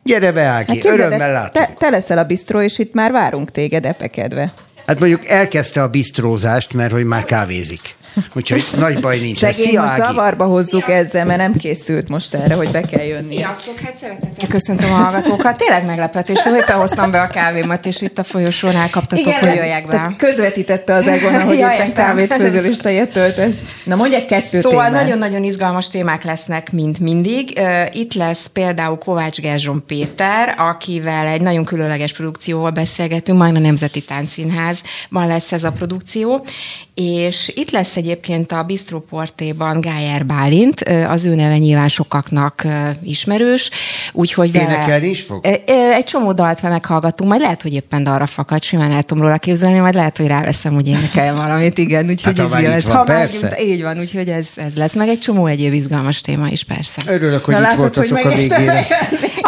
Gyere be, Ági, Hát képzeld, örömmel el, látom. te, te leszel a bistró, és itt már várunk téged epekedve. Hát mondjuk elkezdte a bistrózást, mert hogy már kávézik. Úgyhogy nagy baj nincs. Szegény Szia, most zavarba hozzuk ezzel, mert nem készült most erre, hogy be kell jönni. Sziasztok, hát szeretettel köszöntöm a hallgatókat. Tényleg meglepetés, hogy éppen hoztam be a kávémat, és itt a folyosón elkaptatok, hogy jöjjek be. közvetítette az Egon, hogy Ja, értem. kávét főzöl és tejet töltesz. Na mondj egy kettő Szóval témát. nagyon-nagyon izgalmas témák lesznek, mint mindig. Itt lesz például Kovács Gerzson Péter, akivel egy nagyon különleges produkcióval beszélgetünk, majd a Nemzeti Táncszínházban lesz ez a produkció, és itt lesz egyébként a Bistro Portéban Gájer Bálint, az ő neve nyilván sokaknak ismerős, úgyhogy vele... Énekelni is fog? Egy csomó dalt meghallgattunk, majd lehet, hogy éppen dalra fakad, simán el tudom róla képzelni, majd lehet, hogy ráveszem, hogy énekeljem valamit, igen, úgyhogy Hát, ez már ilyen van, Ha már persze. itt- így van, úgyhogy ez, ez lesz, meg egy csomó egyéb izgalmas téma is, persze. Örülök, hogy Na, itt látod, hogy voltatok a megérte végére.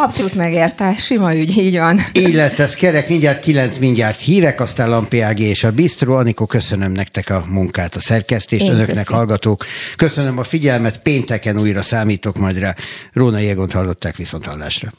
Abszolút megérte, sima ügy, így van. Így lett ez kerek, mindjárt kilenc, mindjárt hírek, aztán Lampi Ági és a Bistro. Anikó, köszönöm nektek a munkát, a szerkesztést, Én önöknek köszönöm. hallgatók. Köszönöm a figyelmet, pénteken újra számítok majd rá. Róna Jegont hallották viszont hallásra.